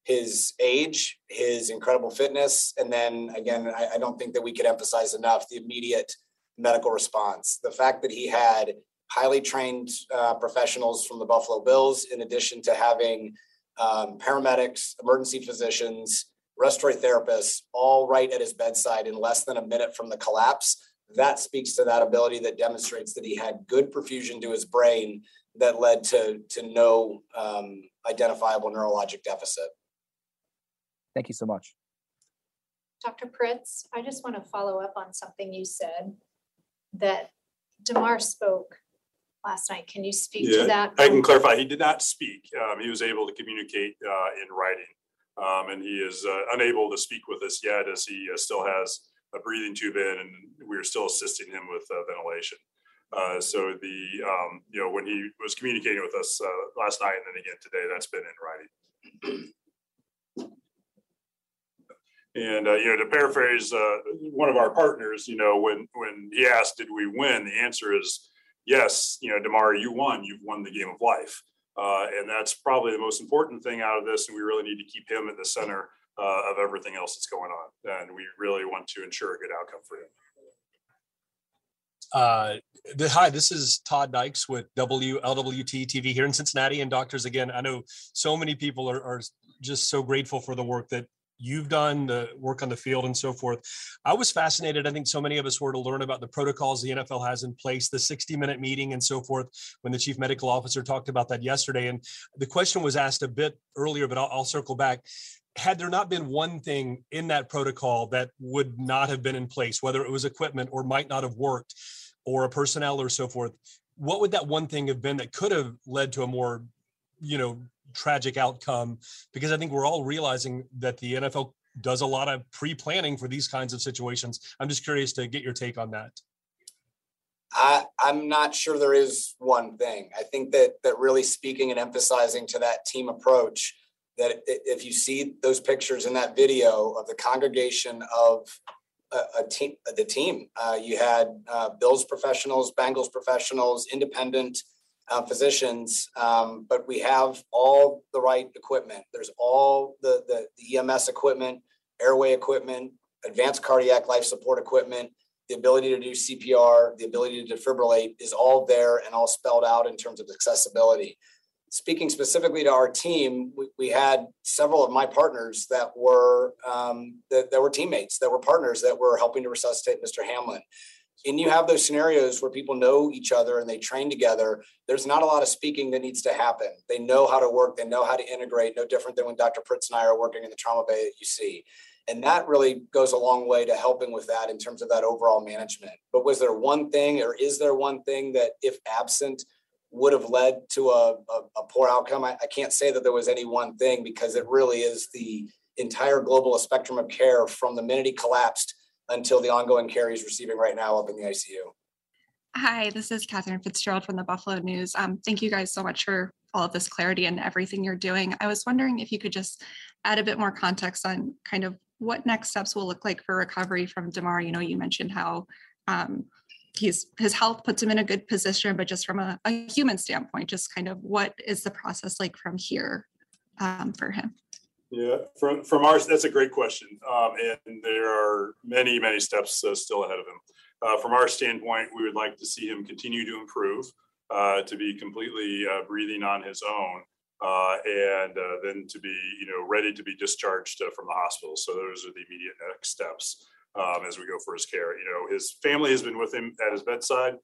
his age, his incredible fitness, and then again, I, I, don't think that we could emphasize enough the immediate medical response. The fact that he had highly trained uh, professionals from the Buffalo Bills, in addition to having um, paramedics, emergency physicians, respiratory therapists, all right at his bedside in less than a minute from the collapse. That speaks to that ability that demonstrates that he had good perfusion to his brain that led to, to no um, identifiable neurologic deficit. Thank you so much. Dr. Pritts, I just want to follow up on something you said that Damar spoke last night. Can you speak Yeah, to that? I can clarify. He did not speak. Um, he was able to communicate uh, in writing. Um, and he is uh, unable to speak with us yet as he uh, still has a breathing tube in and we're still assisting him with uh, ventilation. Uh, so the, um, you know, when he was communicating with us uh, last night and then again today, that's been in writing. And uh, you know, to paraphrase uh, one of our partners, you know, when when he asked, "Did we win?" The answer is yes. You know, Damar, you won. You've won the game of life, uh, and that's probably the most important thing out of this. And we really need to keep him at the center uh, of everything else that's going on. And we really want to ensure a good outcome for him. Uh, the, hi, this is Todd Dykes with WLWT TV here in Cincinnati. And doctors, again, I know so many people are, are just so grateful for the work that you've done, the work on the field and so forth. I was fascinated. I think so many of us were to learn about the protocols the NFL has in place, the 60 minute meeting and so forth, when the chief medical officer talked about that yesterday. And the question was asked a bit earlier, but I'll, I'll circle back had there not been one thing in that protocol that would not have been in place, whether it was equipment or might not have worked, or a personnel or so forth, what would that one thing have been that could have led to a more, you know, tragic outcome? Because I think we're all realizing that the NFL does a lot of pre-planning for these kinds of situations. I'm just curious to get your take on that. I, I'm not sure there is one thing. I think that that really speaking and emphasizing to that team approach that if you see those pictures in that video of the congregation of a, a team, the team, uh, you had uh, Bills professionals, Bengals professionals, independent uh, physicians, um, but we have all the right equipment. There's all the, the, the EMS equipment, airway equipment, advanced cardiac life support equipment, the ability to do CPR, the ability to defibrillate is all there and all spelled out in terms of accessibility speaking specifically to our team, we, we had several of my partners that were um, that, that were teammates, that were partners, that were helping to resuscitate Mr. Hamlin. And you have those scenarios where people know each other and they train together. There's not a lot of speaking that needs to happen. They know how to work. They know how to integrate. No different than when Dr. Pritts and I are working in the trauma bay at UC. And that really goes a long way to helping with that in terms of that overall management. But was there one thing, or is there one thing that, if absent, would have led to a, a, a poor outcome. I, I, can't say that there was any one thing because it really is the entire global spectrum of care from the minute he collapsed until the ongoing care he's receiving right now up in the ICU. Hi, this is Catherine Fitzgerald from the Buffalo News. Um, thank you guys so much for all of this clarity and everything you're doing. I was wondering if you could just add a bit more context on kind of what next steps will look like for recovery from Damar. You know, you mentioned how um, he's his health puts him in a good position but just from a, a human standpoint just kind of what is the process like from here um, for him yeah from from ours that's a great question um, and there are many many steps uh, still ahead of him uh, from our standpoint we would like to see him continue to improve uh, to be completely uh, breathing on his own uh, and uh, then to be you know ready to be discharged from the hospital so those are the immediate next steps um, as we go for his care. You know, his family has been with him at his bedside,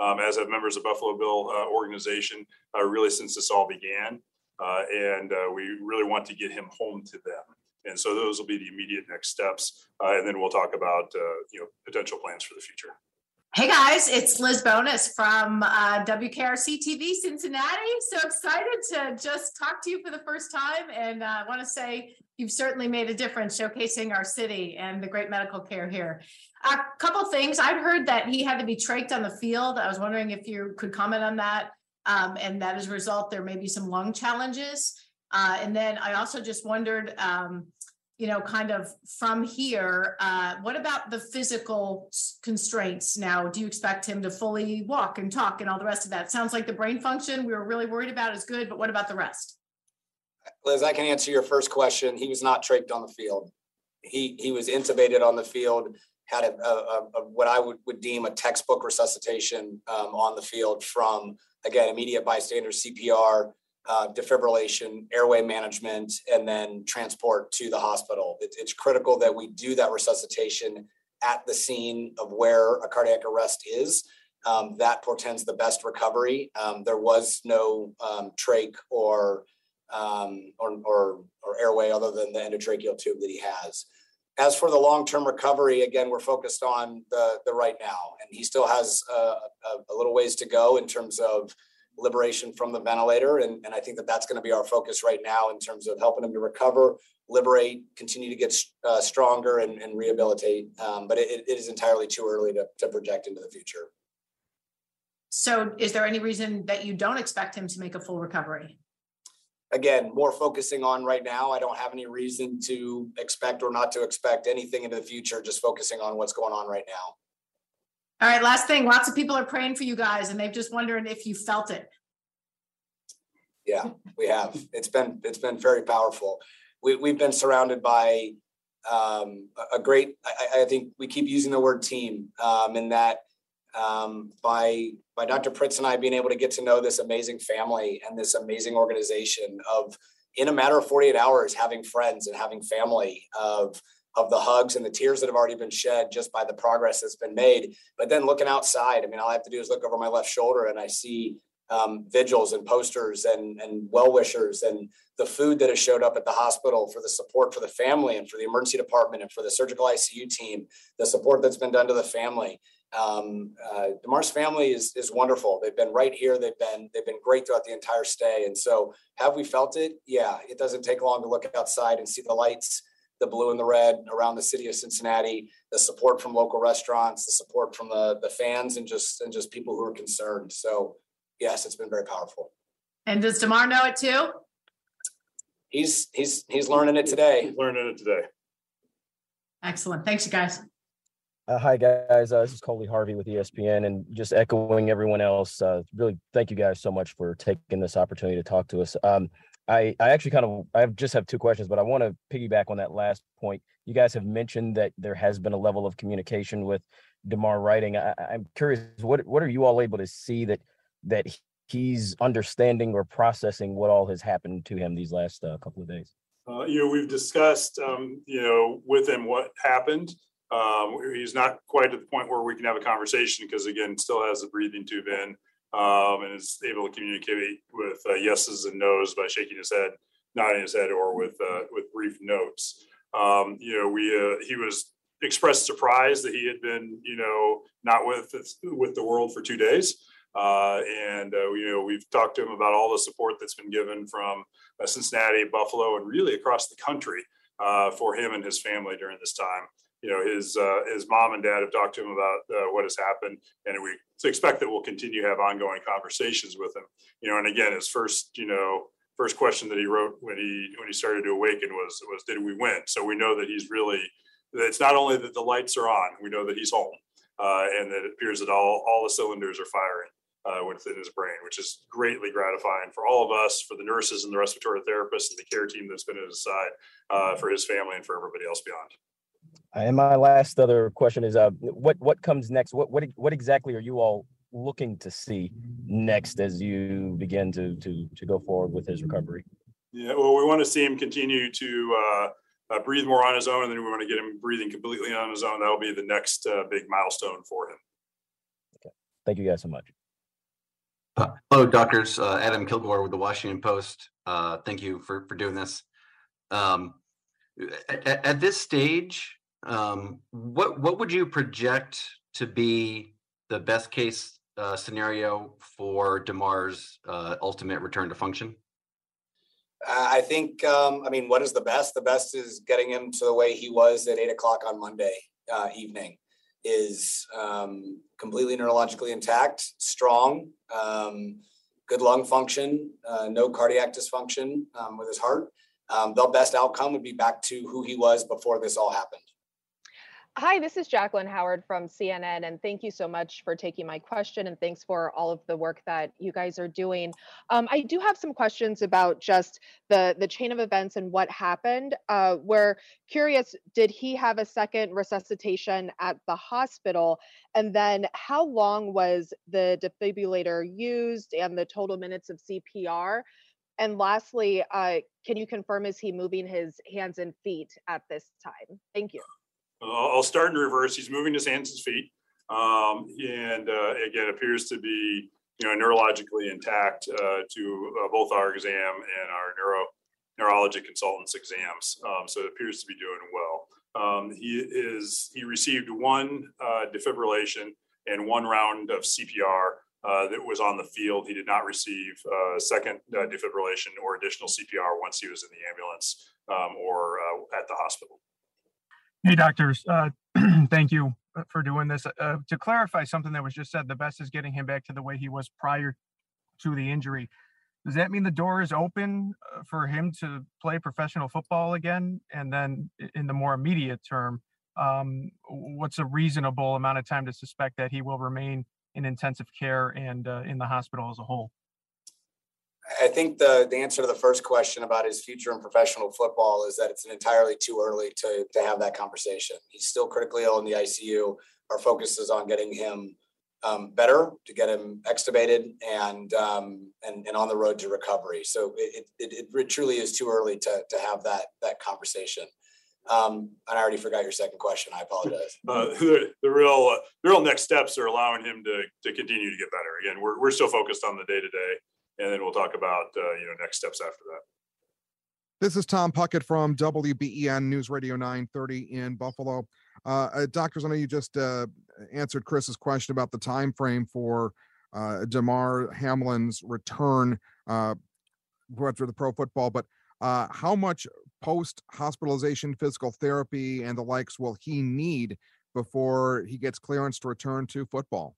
um, as have members of Buffalo Bill organization, really since this all began. Uh, and uh, we really want to get him home to them. And so those will be the immediate next steps. Uh, and then we'll talk about, uh, you know, potential plans for the future. Hey guys, it's Liz Bonis from uh, WKRC TV Cincinnati. So excited to just talk to you for the first time. And I uh, want to say you've certainly made a difference showcasing our city and the great medical care here. A couple things. I've heard that he had to be trached on the field. I was wondering if you could comment on that. Um, and that as a result, there may be some lung challenges. Uh, and then I also just wondered, um, you know, kind of from here, uh, what about the physical constraints now? Do you expect him to fully walk and talk and all the rest of that? Sounds like the brain function we were really worried about is good, but what about the rest? Liz, I can answer your first question. He was not trached on the field. He he was intubated on the field had a, a, a, what I would, would deem a textbook resuscitation um, on the field from again immediate bystander CPR, uh, defibrillation, airway management, and then transport to the hospital. It, it's critical that we do that resuscitation at the scene of where a cardiac arrest is. Um, that portends the best recovery. Um, there was no um, trach or, um, or, or, or airway other than the endotracheal tube that he has. As for the long-term recovery, again, we're focused on the the right now, and he still has a, a, a little ways to go in terms of liberation from the ventilator, and, and I think that that's going to be our focus right now in terms of helping him to recover, liberate, continue to get uh, stronger, and, and rehabilitate. Um, but it, it is entirely too early to, to project into the future. So, is there any reason that you don't expect him to make a full recovery? Again, more focusing on right now. I don't have any reason to expect or not to expect anything into the future, just focusing on what's going on right now. All right, last thing. Lots of people are praying for you guys and they've just wondering if you felt it. Yeah, we have. It's been it's been very powerful. We we've been surrounded by um, a great. I, I, think we keep using the word team um, in that um, by by Dr. Pritts and I being able to get to know this amazing family and this amazing organization of in a matter of 48 hours having friends and having family of of the hugs and the tears that have already been shed just by the progress that's been made. But then looking outside, I mean, all I have to do is look over my left shoulder and I see um, vigils and posters and, and well wishers and the food that has showed up at the hospital for the support for the family and for the emergency department and for the surgical ICU team, the support that's been done to the family um, uh, Damar's family is is wonderful. They've been right here. They've been they've been great throughout the entire stay. And so, have we felt it? Yeah, it doesn't take long to look outside and see the lights, the blue and the red around the city of Cincinnati. The support from local restaurants, the support from the the fans, and just and just people who are concerned. So, yes, it's been very powerful. And does Damar know it too? He's he's he's learning it today. He's learning it today. Excellent. Thanks, you guys. Uh, hi guys, uh, this is Coley Harvey with ESPN, and just echoing everyone else. Uh, really, thank you guys so much for taking this opportunity to talk to us. Um, I, I actually kind of I just have two questions, but I want to piggyback on that last point. You guys have mentioned that there has been a level of communication with Damar writing. I, am curious, what what are you all able to see that that he's understanding or processing what all has happened to him these last uh, couple of days? Uh, you know, we've discussed, um, you know, with him what happened. Um, he's not quite at the point where we can have a conversation because, again, still has a breathing tube in um, and is able to communicate with uh, yeses and nos by shaking his head, nodding his head, or with uh, with brief notes. Um, you know, we uh, he was expressed surprise that he had been, you know, not with with the world for two days. Uh, and uh, you know we've talked to him about all the support that's been given from uh, Cincinnati, Buffalo, and really across the country uh, for him and his family during this time you know his uh, his mom and dad have talked to him about uh, what has happened, and we expect that we'll continue to have ongoing conversations with him. You know, and again, his first you know first question that he wrote when he when he started to awaken was was did we win? So we know that he's really that it's not only that the lights are on, we know that he's home, uh, and that it appears that all all the cylinders are firing. Uh, within his brain, which is greatly gratifying for all of us, for the nurses and the respiratory therapists and the care team that's been at his side, uh, for his family, and for everybody else beyond. And my last other question is, uh, what what comes next? What what what exactly are you all looking to see next as you begin to to to go forward with his recovery? Yeah, well, we want to see him continue to uh, uh, breathe more on his own, and then we want to get him breathing completely on his own. That'll be the next uh, big milestone for him. Okay, thank you guys so much. Uh, hello, doctors. Uh, Adam Kilgore with the Washington Post. Uh, thank you for for doing this. Um, at, at, this stage, um, what what would you project to be the best case uh, scenario for Damar's uh, ultimate return to function? I think, um, I mean, what is the best? The best is getting him to the way he was at eight o'clock on Monday uh, evening. Is um, completely neurologically intact, strong, um, good lung function, uh, no cardiac dysfunction um, with his heart. Um, the best outcome would be back to who he was before this all happened. Hi, this is Jacqueline Howard from CNN, and thank you so much for taking my question, and thanks for all of the work that you guys are doing. Um, I do have some questions about just the the chain of events and what happened. Uh, we're curious, did he have a second resuscitation at the hospital? And then how long was the defibrillator used and the total minutes of CPR? And lastly, uh, can you confirm is he moving his hands and feet at this time? Thank you. Uh, I'll start in reverse. He's moving his hands and feet, um, and uh, again appears to be you know neurologically intact uh, to uh, both our exam and our neuro neurology consultants exams. Um, so it appears to be doing well. Um, he is he received one uh, defibrillation and one round of CPR. Uh, that was on the field. He did not receive a second defibrillation or additional CPR once he was in the ambulance um, or at the hospital. Hey, doctors. Uh, thank you uh, for doing this. Uh, to clarify something that was just said, the best is getting him back to the way he was prior to the injury. Does that mean the door is open uh, for him to play professional football again? And then, in the more immediate term, um, what's a reasonable amount of time to suspect that he will remain in intensive care and uh, in the hospital as a whole? I think the the answer to the first question about his future in professional football is that it's entirely too early to to have that conversation. He's still critically ill in the ICU. Our focus is on getting him um, better, to get him extubated, and um, and and on the road to recovery. So it, it, it truly is too early to to have that that conversation. Um, and I already forgot your second question. I apologize. Uh, the, the real uh, the real next steps are allowing him to to continue to get better. Again, we're we're still focused on the day to day and then we'll talk about uh, you know next steps after that. This is Tom Puckett from WBEN News Radio 930 in Buffalo. Uh, uh, doctors, I know you just uh, answered Chris's question about the time frame for uh, Damar Hamlin's return uh, after the pro football, but uh, how much post hospitalization physical therapy and the likes will he need before he gets clearance to return to football?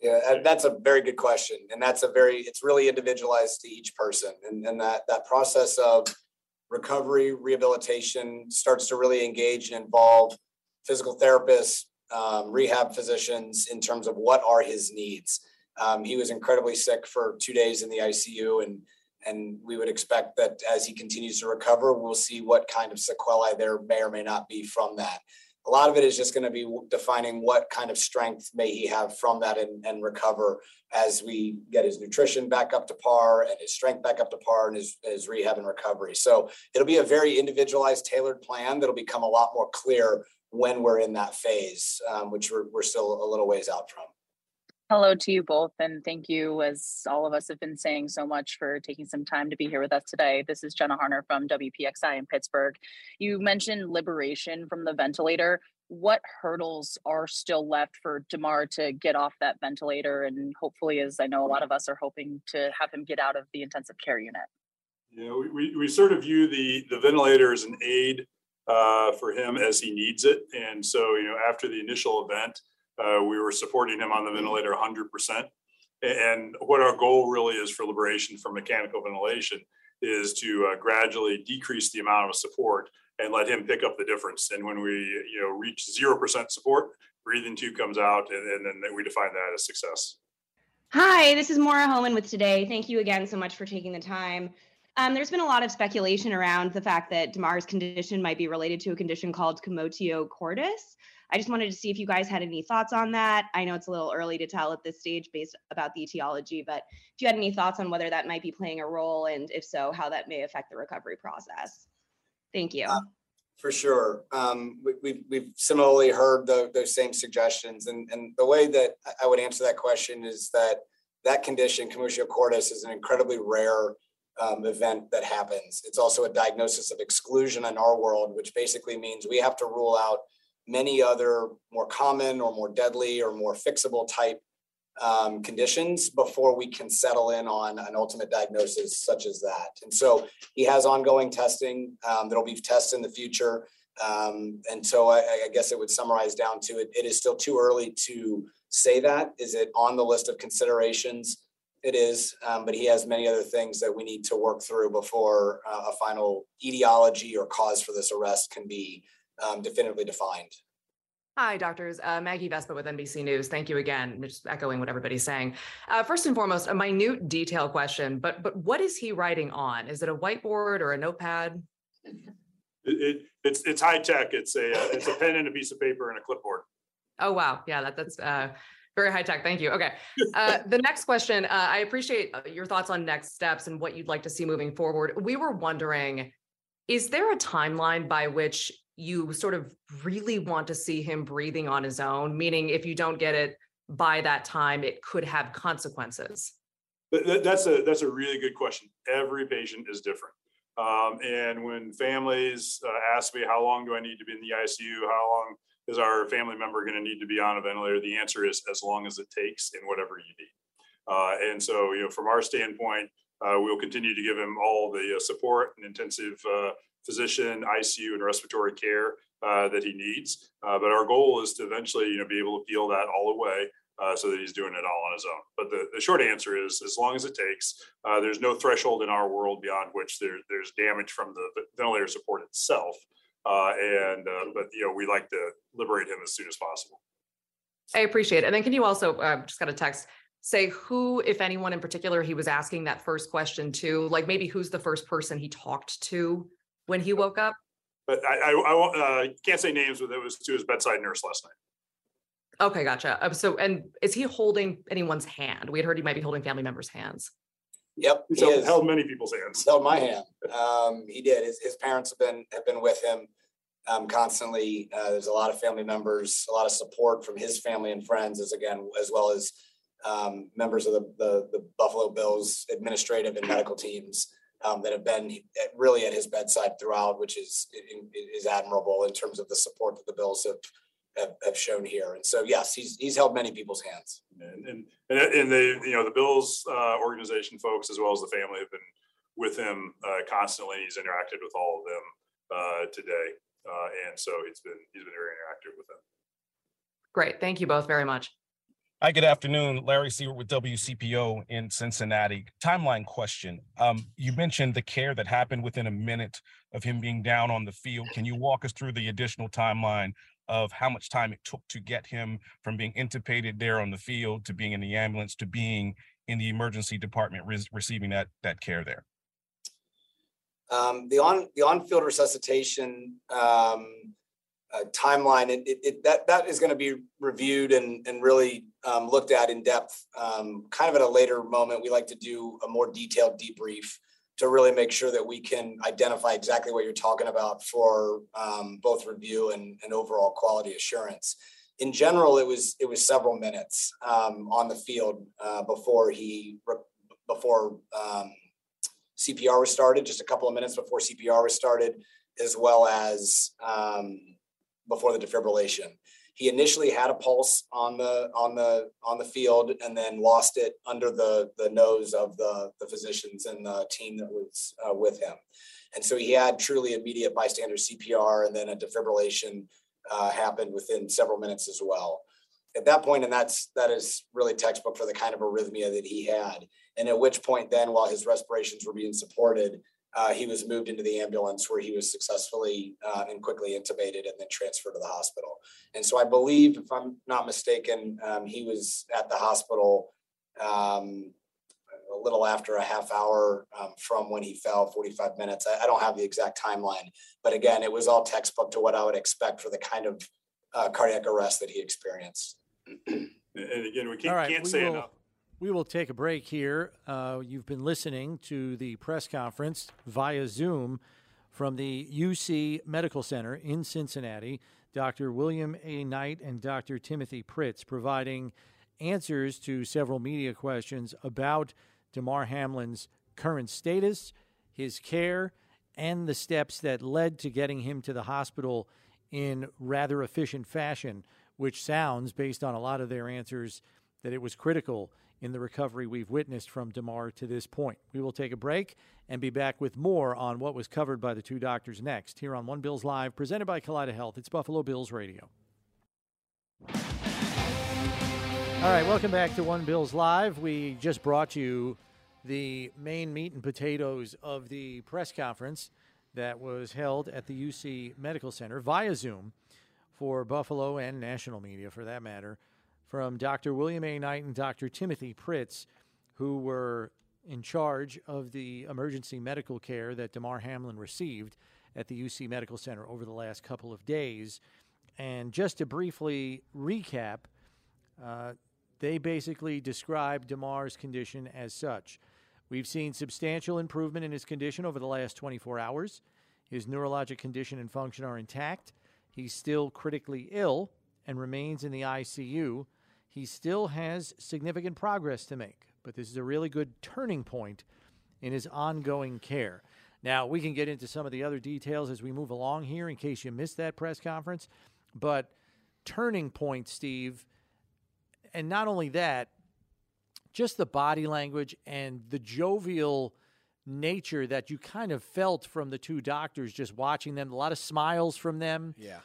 Yeah, that's a very good question, and that's a very it's really individualized to each person, and and that that process of recovery rehabilitation starts to really engage and involve physical therapists, um, rehab physicians in terms of what are his needs. Um, he was incredibly sick for two days in the ICU, and and we would expect that as he continues to recover, we'll see what kind of sequelae there may or may not be from that a lot of it is just going to be defining what kind of strength may he have from that and, and, recover as we get his nutrition back up to par and his strength back up to par and his, his rehab and recovery. So it'll be a very individualized, tailored plan that'll become a lot more clear when we're in that phase, um, which we're, we're still a little ways out from. Hello to you both, and thank you, as all of us have been saying so much, for taking some time to be here with us today. This is Jenna Harner from WPXI in Pittsburgh. You mentioned liberation from the ventilator. What hurdles are still left for Damar to get off that ventilator? And hopefully, as I know a lot of us are hoping to have him get out of the intensive care unit. Yeah, we, we, sort of view the, the ventilator as an aid uh, for him as he needs it. And so, you know, after the initial event, uh, we were supporting him on the ventilator 100%. And what our goal really is for liberation from mechanical ventilation is to uh, gradually decrease the amount of support and let him pick up the difference. And when we, you know, reach zero percent support, breathing tube comes out, and, and then we define that as success. Hi, this is Maura Hohman with Today. Thank you again so much for taking the time. Um, there's been a lot of speculation around the fact that Damar's condition might be related to a condition called commotio cordis. I just wanted to see if you guys had any thoughts on that. I know it's a little early to tell at this stage based about the etiology, but if you had any thoughts on whether that might be playing a role, and if so, how that may affect the recovery process. Thank you. Uh, for sure. Um, we, we've, we've similarly heard the, those same suggestions. And, and the way that I would answer that question is that that condition, commotio cordis, is an incredibly rare um, event that happens. It's also a diagnosis of exclusion in our world, which basically means we have to rule out many other more common or more deadly or more fixable type um, conditions before we can settle in on an ultimate diagnosis such as that. And so he has ongoing testing um, that'll be tests in the future. Um, and so I, I, guess it would summarize down to it. It is still too early to say that. Is it on the list of considerations? It is, um, but he has many other things that we need to work through before uh, a final etiology or cause for this arrest can be um, definitively defined. Hi, doctors. Uh, Maggie Vespa with NBC News. Thank you again. Just echoing what everybody's saying. Uh, first and foremost, a minute detail question, but but what is he writing on? Is it a whiteboard or a notepad? It, it, it's it's high tech. It's a uh, it's a pen and a piece of paper and a clipboard. Oh wow, yeah, that, that's uh, very high tech. Thank you. Okay, uh, the next question. Uh, I appreciate uh, your thoughts on next steps and what you'd like to see moving forward. We were wondering, is there a timeline by which you sort of really want to see him breathing on his own? Meaning, if you don't get it by that time, it could have consequences. That's a that's a really good question. Every patient is different. Um, and when families uh, ask me, how long do I need to be in the ICU? How long is our family member going to need to be on a ventilator? The answer is as long as it takes and whatever you need. Uh, and so, you know, from our standpoint, uh, we'll continue to give him all the uh, support and intensive uh, physician, ICU, and respiratory care uh, that he needs. but our goal is to eventually, you know, be able to peel that all away uh, so that he's doing it all on his own. But the, the short answer is as long as it takes, uh, there's no threshold in our world beyond which there, there's damage from the ventilator support itself. Uh, and, uh, but, you know, we like to liberate him as soon as possible. I appreciate it. And then can you also uh, just got a text say who, if anyone in particular, he was asking that first question to? Like maybe who's the first person he talked to when he woke up? But I, I, I uh, can't say names, but it was to his bedside nurse last night. Okay, gotcha. Um, so, and is he holding anyone's hand? We had heard he might be holding family members' hands. Yep, he held, held many people's hands. Held my hand. Um, he did. His, his parents have been have been with him um, constantly. Uh, there's a lot of family members, a lot of support from his family and friends, as again as well as um, members of the, the, the Buffalo Bills administrative and medical teams um, that have been really at his bedside throughout, which is is admirable in terms of the support that the Bills have have, have shown here. And so, yes, he's he's held many people's hands. And and, and the you know the Bills uh, organization folks as well as the family have been with him uh, constantly. He's interacted with all of them uh, today, uh, and so it's been he's been very interactive with them. Great, thank you both very much. Hi, good afternoon. Larry Seward with WCPO in Cincinnati. Timeline question. Um, you mentioned the care that happened within a minute of him being down on the field. Can you walk us through the additional timeline of how much time it took to get him from being intubated there on the field to being in the ambulance to being in the emergency department re- receiving that that care there? Um, the on the on field resuscitation um, uh, timeline it, it, it, that that is going to be reviewed and and really um, looked at in depth, um, kind of at a later moment. We like to do a more detailed debrief to really make sure that we can identify exactly what you're talking about for um, both review and, and overall quality assurance. In general, it was it was several minutes um, on the field uh, before he before um, CPR was started, just a couple of minutes before CPR was started, as well as um, before the defibrillation. He initially had a pulse on the on the on the field and then lost it under the the nose of the the physicians and the team that was uh, with him. And so he had truly immediate bystander cpr and then a defibrillation uh, happened within several minutes as well. At that point and that's that is really textbook for the kind of arrhythmia that he had. And at which point then while his respirations were being supported uh, he was moved into the ambulance where he was successfully uh, and quickly intubated and then transferred to the hospital. And so I believe, if I'm not mistaken, um, he was at the hospital um, a little after a half hour um, from when he fell, 45 minutes. I, I, don't have the exact timeline, but again, it was all textbook to what I would expect for the kind of uh, cardiac arrest that he experienced. and again, we can't, right, can't we say will- enough we will take a break here. Uh, you've been listening to the press conference via Zoom from the UC Medical Center in Cincinnati. Dr. William A. Knight and Dr. Timothy Pritts providing answers to several media questions about Damar Hamlin's current status, his care, and the steps that led to getting him to the hospital in rather efficient fashion, which sounds, based on a lot of their answers, that it was critical in the recovery we've witnessed from Damar to this point. We will take a break and be back with more on what was covered by the two doctors next here on One Bills Live, presented by Kaleida Health. It's Buffalo Bills Radio. All right, welcome back to One Bills Live. We just brought you the main meat and potatoes of the press conference that was held at the UC Medical Center via Zoom for Buffalo and national media for that matter from Dr. William A. Knight and Dr. Timothy Pritts, who were in charge of the emergency medical care that Damar Hamlin received at the UC Medical Center over the last couple of days. And just to briefly recap, uh, they basically described Damar's condition as such. We've seen substantial improvement in his condition over the last 24 hours. His neurologic condition and function are intact. He's still critically ill and remains in the ICU. He still has significant progress to make, but this is a really good turning point in his ongoing care. Now, we can get into some of the other details as we move along here in case you missed that press conference, but turning point, Steve, and not only that, just the body language and the jovial nature that you kind of felt from the two doctors just watching them, a lot of smiles from them. Yeah.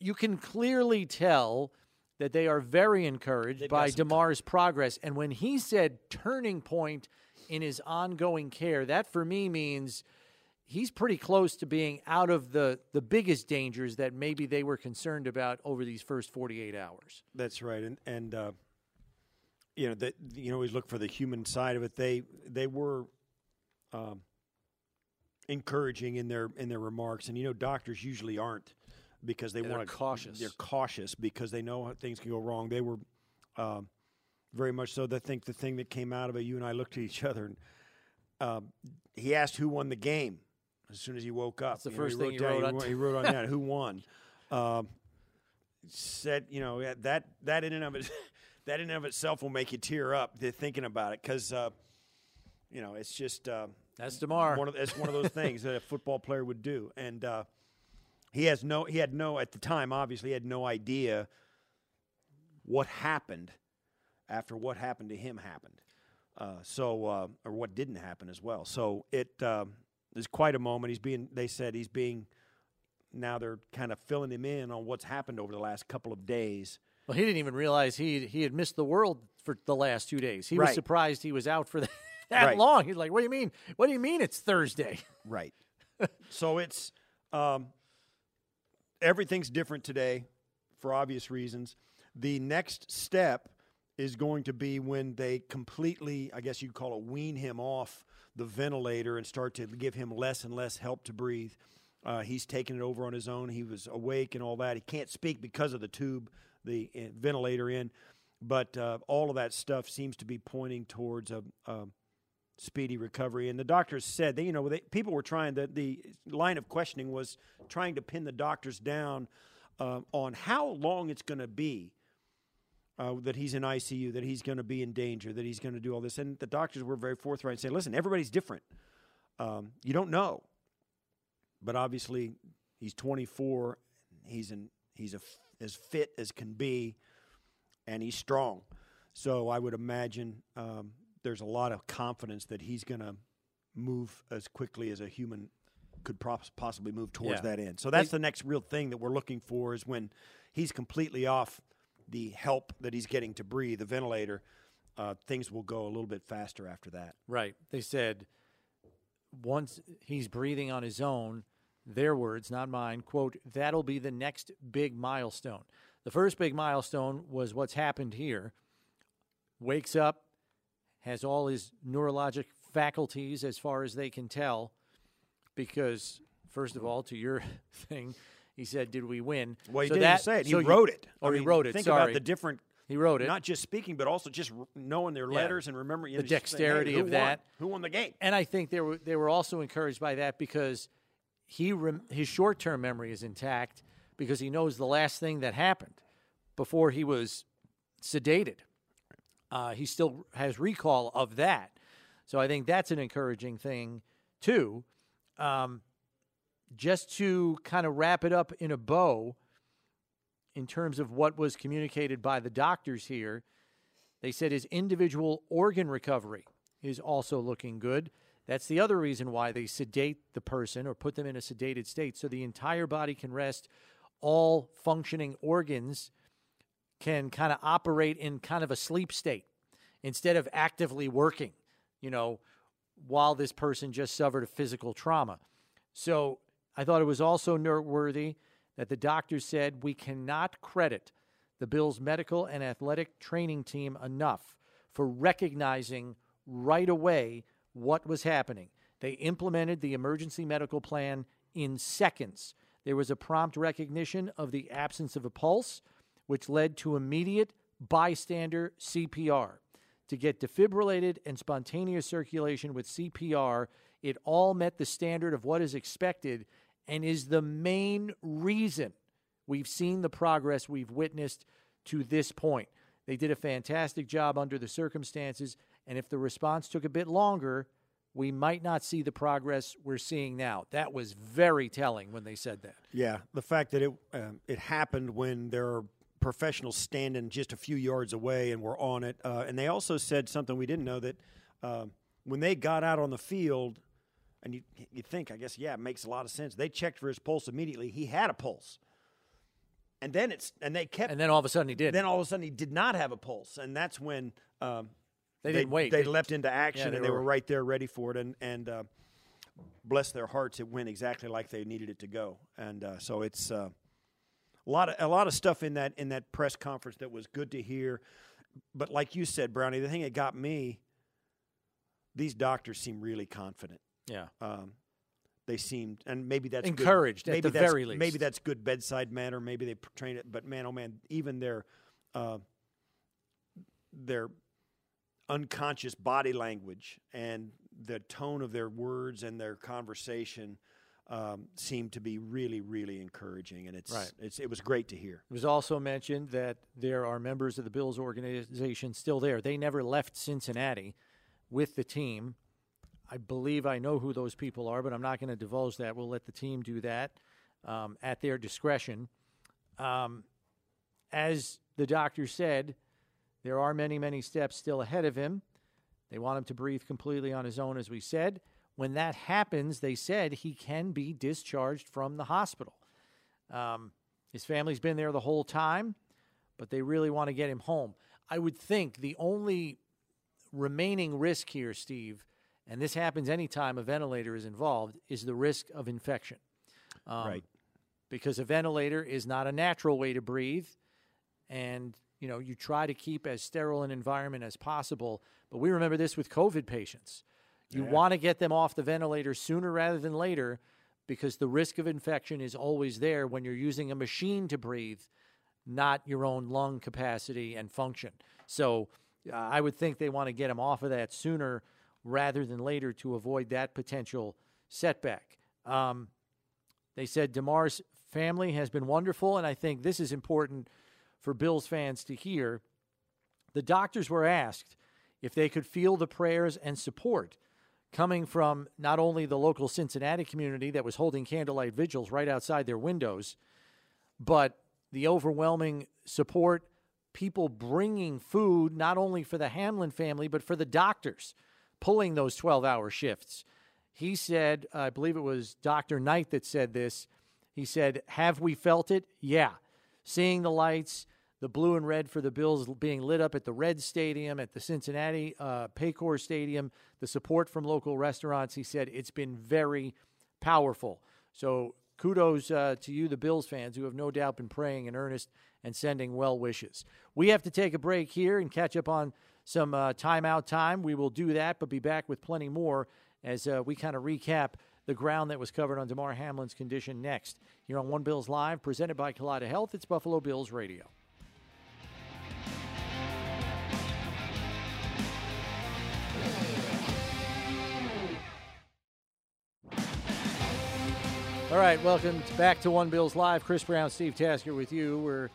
You can clearly tell that they are very encouraged They've by Damar's progress. And when he said turning point in his ongoing care, that for me means he's pretty close to being out of the the biggest dangers that maybe they were concerned about over these first 48 hours. That's right, and and uh, you know that you know always look for the human side of it. They they were um, encouraging in their in their remarks, and you know doctors usually aren't because they Yeah, they're cautious. They're cautious because they know how things can go wrong. They were um, very much so. I think the thing that came out of it, you and I looked at each other, and um, he asked who won the game as soon as he woke up. That's the You know, first thing he down- wrote on- He wrote on that who won. Um, said you know that that in and of it that in and of itself will make you tear up to thinking about it because uh, you know it's just uh, that's Damar. One of it's one of those things that a football player would do, and uh, he has no he had no at the time obviously he had no idea what happened after what happened to him happened. Uh, so uh, or what didn't happen as well. So it uh, is quite a moment. He's being they said he's being now they're kind of filling him in on what's happened over the last couple of days. Well, he didn't even realize he he had missed the world for the last two days. He was surprised he was out for that, that Right. long. He's like, "What do you mean? What do you mean it's Thursday?" Right. so it's um, everything's different today for obvious reasons. The next step is going to be when they completely, I guess you'd call it, wean him off the ventilator and start to give him less and less help to breathe. Uh, he's taking it over on his own. He was awake and all that. He can't speak because of the tube, the uh, ventilator in, but uh, all of that stuff seems to be pointing towards a, a speedy recovery. And the doctors said that you know they, people were trying the the line of questioning was trying to pin the doctors down um, on how long it's going to be uh, that he's in ICU, that he's going to be in danger, that he's going to do all this. And the doctors were very forthright and saying, "Listen, everybody's different. Um, you don't know." But obviously, he's 24. He's in. He's a, as fit as can be, and he's strong. So I would imagine um, there's a lot of confidence that he's going to move as quickly as a human could possibly move towards Yeah. that end. So that's They- the next real thing that we're looking for is when he's completely off the help that he's getting to breathe, the ventilator. Uh, things will go a little bit faster after that. Right. They said once he's breathing on his own, their words, not mine, quote, that'll be the next big milestone. The first big milestone was what's happened here. Wakes up, has all his neurologic faculties as far as they can tell, because, first of all, to your thing, he said, Did we win? Well, he So didn't that- say it. He so you- wrote it. Or I he wrote it. Think sorry. about the different. He wrote it. Not just speaking, but also just knowing their Yeah. letters and remembering you the just saying, hey, dexterity of won? that. Who won the game? And I think they were they were also encouraged by that because he rem- his short term memory is intact because he knows the last thing that happened before he was sedated. Uh, he still has recall of that, so I think that's an encouraging thing too. Um, just to kind of wrap it up in a bow, in terms of what was communicated by the doctors here, they said his individual organ recovery is also looking good. That's the other reason why they sedate the person or put them in a sedated state so the entire body can rest. All functioning organs can kind of operate in kind of a sleep state instead of actively working, you know, while this person just suffered a physical trauma. So I thought it was also noteworthy that the doctor said we cannot credit the Bills' medical and athletic training team enough for recognizing right away what was happening. They implemented the emergency medical plan in seconds. There was a prompt recognition of the absence of a pulse, which led to immediate bystander CPR. To get defibrillated and spontaneous circulation with CPR, it all met the standard of what is expected and is the main reason we've seen the progress we've witnessed to this point. They did a fantastic job under the circumstances, and if the response took a bit longer, we might not see the progress we're seeing now. That was very telling when they said that. Yeah, the fact that it um, it happened when there are professionals standing just a few yards away and were on it, uh, and they also said something we didn't know that uh, when they got out on the field, and you you think I guess yeah, it makes a lot of sense. They checked for his pulse immediately. He had a pulse. And then it's and they kept And then all of a sudden he did. Then all of a sudden he did not have a pulse, and that's when um, They didn't wait. They, They- leapt into action, Yeah, and they they were were- right there, ready for it. And and uh, bless their hearts, it went exactly like they needed it to go. And uh, so it's uh, a lot of a lot of stuff in that in that press conference that was good to hear. But like you said, Brownie, the thing that got me, these doctors seem really confident. Yeah. Um, they seemed, and maybe that's good- Encouraged, at maybe the that's- very least. Maybe that's good bedside manner. Maybe they train it. But man, oh man, even their uh, their unconscious body language and the tone of their words and their conversation um, seemed to be really, really encouraging. And it's, Right. it's it was great to hear. It was also mentioned that there are members of the Bills organization still there. They never left Cincinnati with the team. I believe I know who those people are, but I'm not going to divulge that. We'll let the team do that um, at their discretion. Um, as the doctor said, there are many, many steps still ahead of him. They want him to breathe completely on his own, as we said. When that happens, they said he can be discharged from the hospital. Um, his family's been there the whole time, but they really want to get him home. I would think the only remaining risk here, Steve, and this happens anytime a ventilator is involved, is the risk of infection. Um, Right. Because a ventilator is not a natural way to breathe, and you know you try to keep as sterile an environment as possible. But we remember this with COVID patients. You Yeah. want to get them off the ventilator sooner rather than later because the risk of infection is always there when you're using a machine to breathe, not your own lung capacity and function. So uh, I would think they want to get them off of that sooner rather than later to avoid that potential setback. Um, they said Damar's family has been wonderful, and I think this is important for Bills fans to hear. The doctors were asked if they could feel the prayers and support coming from not only the local Cincinnati community that was holding candlelight vigils right outside their windows, but the overwhelming support, people bringing food not only for the Hamlin family, but for the doctors pulling those 12 hour shifts. He said, I believe it was Dr. Knight that said this. He said, Have we felt it? Yeah. Seeing the lights, the blue and red for the Bills being lit up at the Red Stadium, at the Cincinnati uh, Paycor Stadium, the support from local restaurants. He said it's been very powerful. So kudos uh, to you, the Bills fans, who have no doubt been praying in earnest and sending well wishes. We have to take a break here and catch up on some uh, timeout time. We will do that, but be back with plenty more as uh, we kind of recap the ground that was covered on Damar Hamlin's condition next. Here on One Bills Live, presented by Kaleida Health, it's Buffalo Bills Radio. All right, welcome back to One Bills Live. Chris Brown, Steve Tasker with you. We're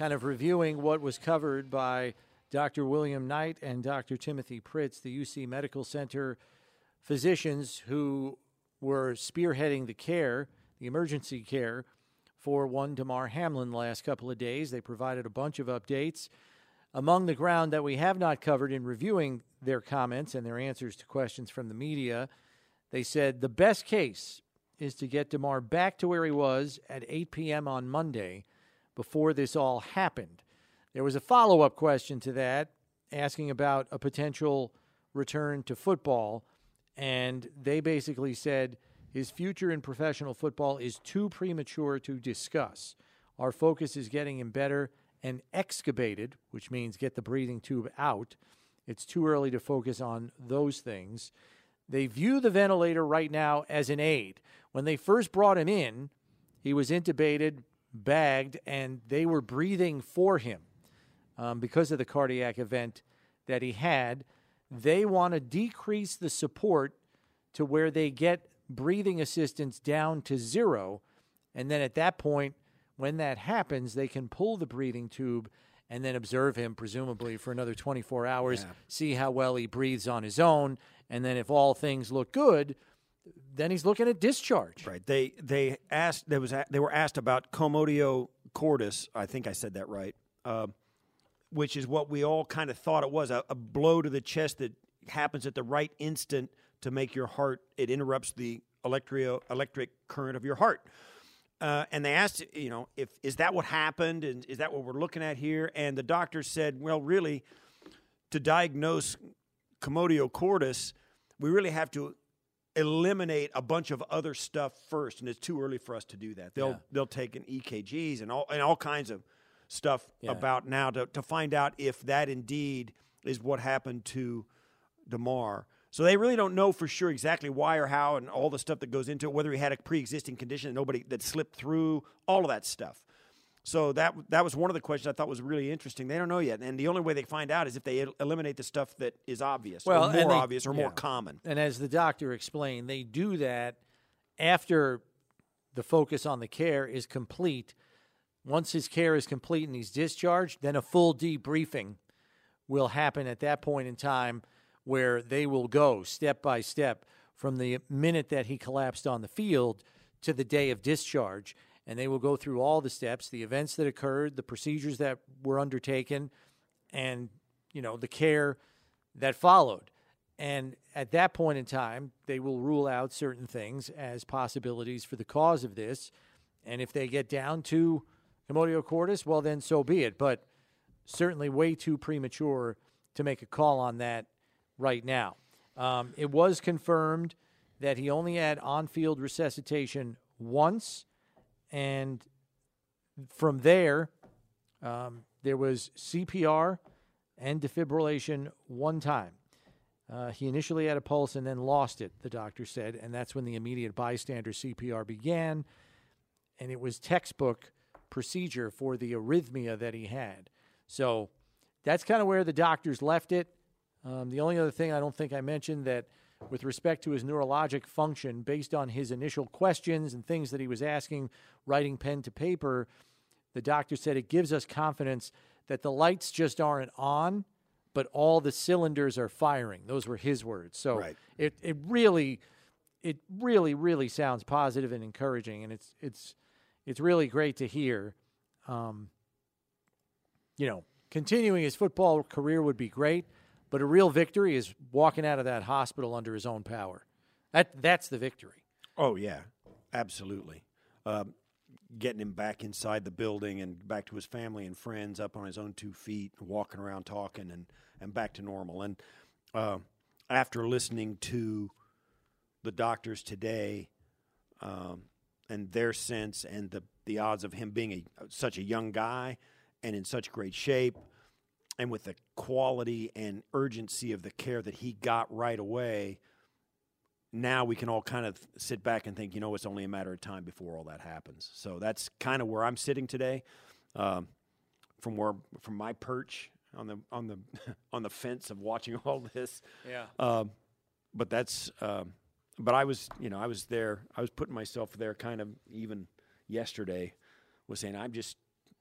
kind of reviewing what was covered by Dr. William Knight and Dr. Timothy Pritts, the UC Medical Center physicians who were spearheading the care, the emergency care for one Damar Hamlin the last couple of days. They provided a bunch of updates. Among the ground that we have not covered in reviewing their comments and their answers to questions from the media, they said the best case is to get Damar back to where he was at 8 p.m. on Monday before this all happened. There was a follow up question to that asking about a potential return to football, and they basically said His future in professional football is too premature to discuss. Our focus is getting him better and extubated, which means get the breathing tube out. It's too early to focus on those things. They view the ventilator right now as an aid. When they first brought him in, he was intubated, bagged, and they were breathing for him um, because of the cardiac event that he had. They want to decrease the support to where they get breathing assistance down to zero. And then at that point, when that happens, they can pull the breathing tube and then observe him, presumably for another 24 hours, Yeah. see how well he breathes on his own. And then if all things look good, then he's looking at discharge. Right. They they asked there was they were asked about commotio cordis. I think I said that right. Uh, which is what we all kind of thought it was a, a blow to the chest that happens at the right instant to make your heart. It interrupts the electrio electric current of your heart. Uh, and they asked, you know, if is that what happened, and is that what we're looking at here? And the doctor said, well, really, to diagnose commotio cordis, we really have to eliminate a bunch of other stuff first, and it's too early for us to do that. They'll Yeah. they'll take an EKGs and all and all kinds of stuff Yeah. about now to, to find out if that indeed is what happened to Damar. So they really don't know for sure exactly why or how and all the stuff that goes into it, whether he had a pre-existing condition that nobody that slipped through, all of that stuff. So that that was one of the questions I thought was really interesting. They don't know yet, and the only way they find out is if they el- eliminate the stuff that is obvious, well, or more they- obvious, or more common. And as the doctor explained, they do that after the focus on the care is complete. Once his care is complete and he's discharged, then a full debriefing will happen at that point in time where they will go step by step from the minute that he collapsed on the field to the day of discharge. And they will go through all the steps, the events that occurred, the procedures that were undertaken, and you know the care that followed. And at that point in time, they will rule out certain things as possibilities for the cause of this. And if they get down to commotio cordis, well, then so be it. But certainly way too premature to make a call on that right now. Um, it was confirmed that he only had on field resuscitation once. And from there, um, there was CPR and defibrillation one time. Uh, he initially had a pulse and then lost it, the doctor said, and that's when the immediate bystander CPR began. And it was textbook procedure for the arrhythmia that he had. So that's kind of where the doctors left it. Um, the only other thing I don't think I mentioned that with respect to his neurologic function, based on his initial questions and things that he was asking, writing pen to paper, the doctor said it gives us confidence that the lights just aren't on, but all the cylinders are firing. Those were his words. So Right. it, it really, it really, really sounds positive and encouraging, and it's it's it's really great to hear. Um, you know, continuing his football career would be great, but a real victory is walking out of that hospital under his own power. That that's the victory. Oh yeah, absolutely. Um, getting him back inside the building and back to his family and friends, up on his own two feet, walking around, talking, and and back to normal. And uh, after listening to the doctors today um, and their sense and the the odds of him being a such a young guy and in such great shape and with the quality and urgency of the care that he got right away now we can all kind of sit back and think, you know, it's only a matter of time before all that happens. So that's kind of where I'm sitting today, um, from where from my perch on the on the on the fence of watching all this. Yeah. Um, but that's um, but I was you know I was there. I was putting myself there kind of even yesterday, was saying I'm just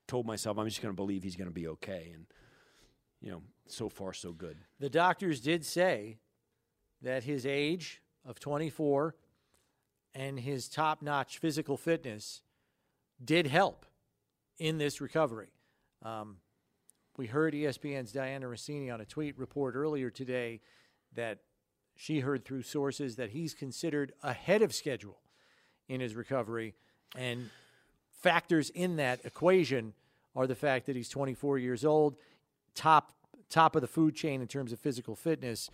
told myself I'm just going to believe he's going to be okay, and you know so far so good. The doctors did say that his age of 24 and his top notch physical fitness did help in this recovery. Um, we heard ESPN's Dianna Russini on a tweet report earlier today that she heard through sources that he's considered ahead of schedule in his recovery. And factors in that equation are the fact that he's 24 years old, top top of the food chain in terms of physical fitness.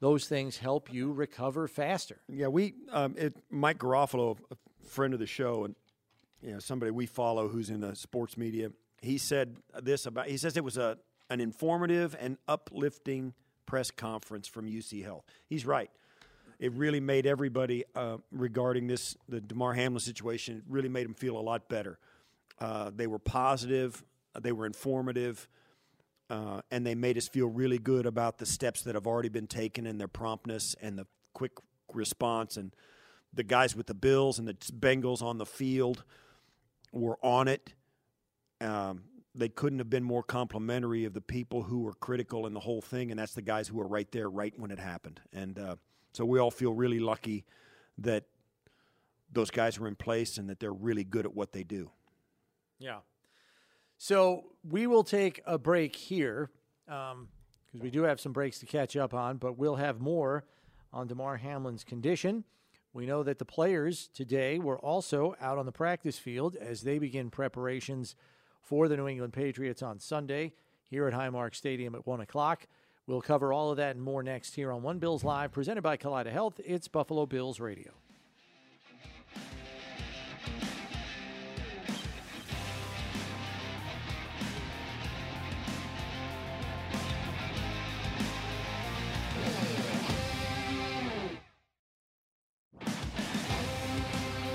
those things help you recover faster. Yeah, we um, it, Mike Garofalo, a friend of the show, and you know somebody we follow who's in the sports media. He said this about. He says it was a an informative and uplifting press conference from UC Health. He's right. It really made everybody uh, regarding this the Damar Hamlin situation. It really made them feel a lot better. Uh, they were positive. They were informative. Uh, and they made us feel really good about the steps that have already been taken and their promptness and the quick response. And the guys with the Bills and the Bengals on the field were on it. Um, they couldn't have been more complimentary of the people who were critical in the whole thing, and that's the guys who were right there right when it happened. And uh, so we all feel really lucky that those guys were in place and that they're really good at what they do. Yeah. So we will take a break here because um, we do have some breaks to catch up on, but we'll have more on Damar Hamlin's condition. We know that the players today were also out on the practice field as they begin preparations for the New England Patriots on Sunday here at Highmark Stadium at 1 o'clock. We'll cover all of that and more next here on One Bills Live, presented by Kaleida Health. It's Buffalo Bills Radio.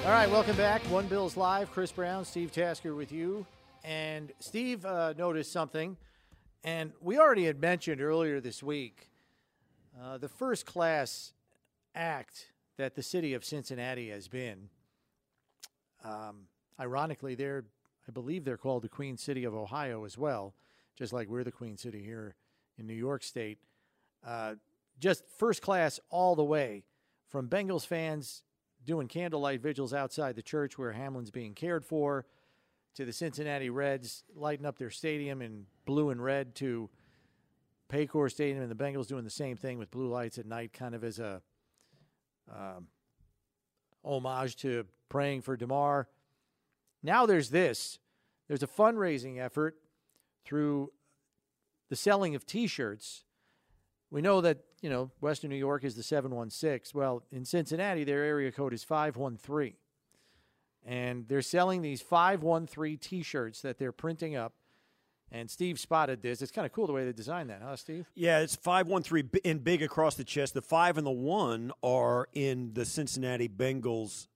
All right, welcome back. One Bills Live. Chris Brown, Steve Tasker with you. And Steve uh, noticed something, and we already had mentioned earlier this week uh, the first class act that the city of Cincinnati has been. Um, ironically, they're, I believe they're called the Queen City of Ohio as well, just like we're the Queen City here in New York State. Uh, just first class all the way from Bengals fans doing candlelight vigils outside the church where Hamlin's being cared for, to the Cincinnati Reds lighting up their stadium in blue and red, to Paycor Stadium and the Bengals doing the same thing with blue lights at night, kind of as a um, homage to praying for Damar. Now there's this. There's a fundraising effort through the selling of T-shirts. We know that you know, Western New York is the 716. Well, in Cincinnati, their area code is 513. And they're selling these 513 t shirts that they're printing up. And Steve spotted this. It's kind of cool the way they designed that, huh, Steve? Yeah, it's 513 in big across the chest. The five and the one are in the Cincinnati Bengals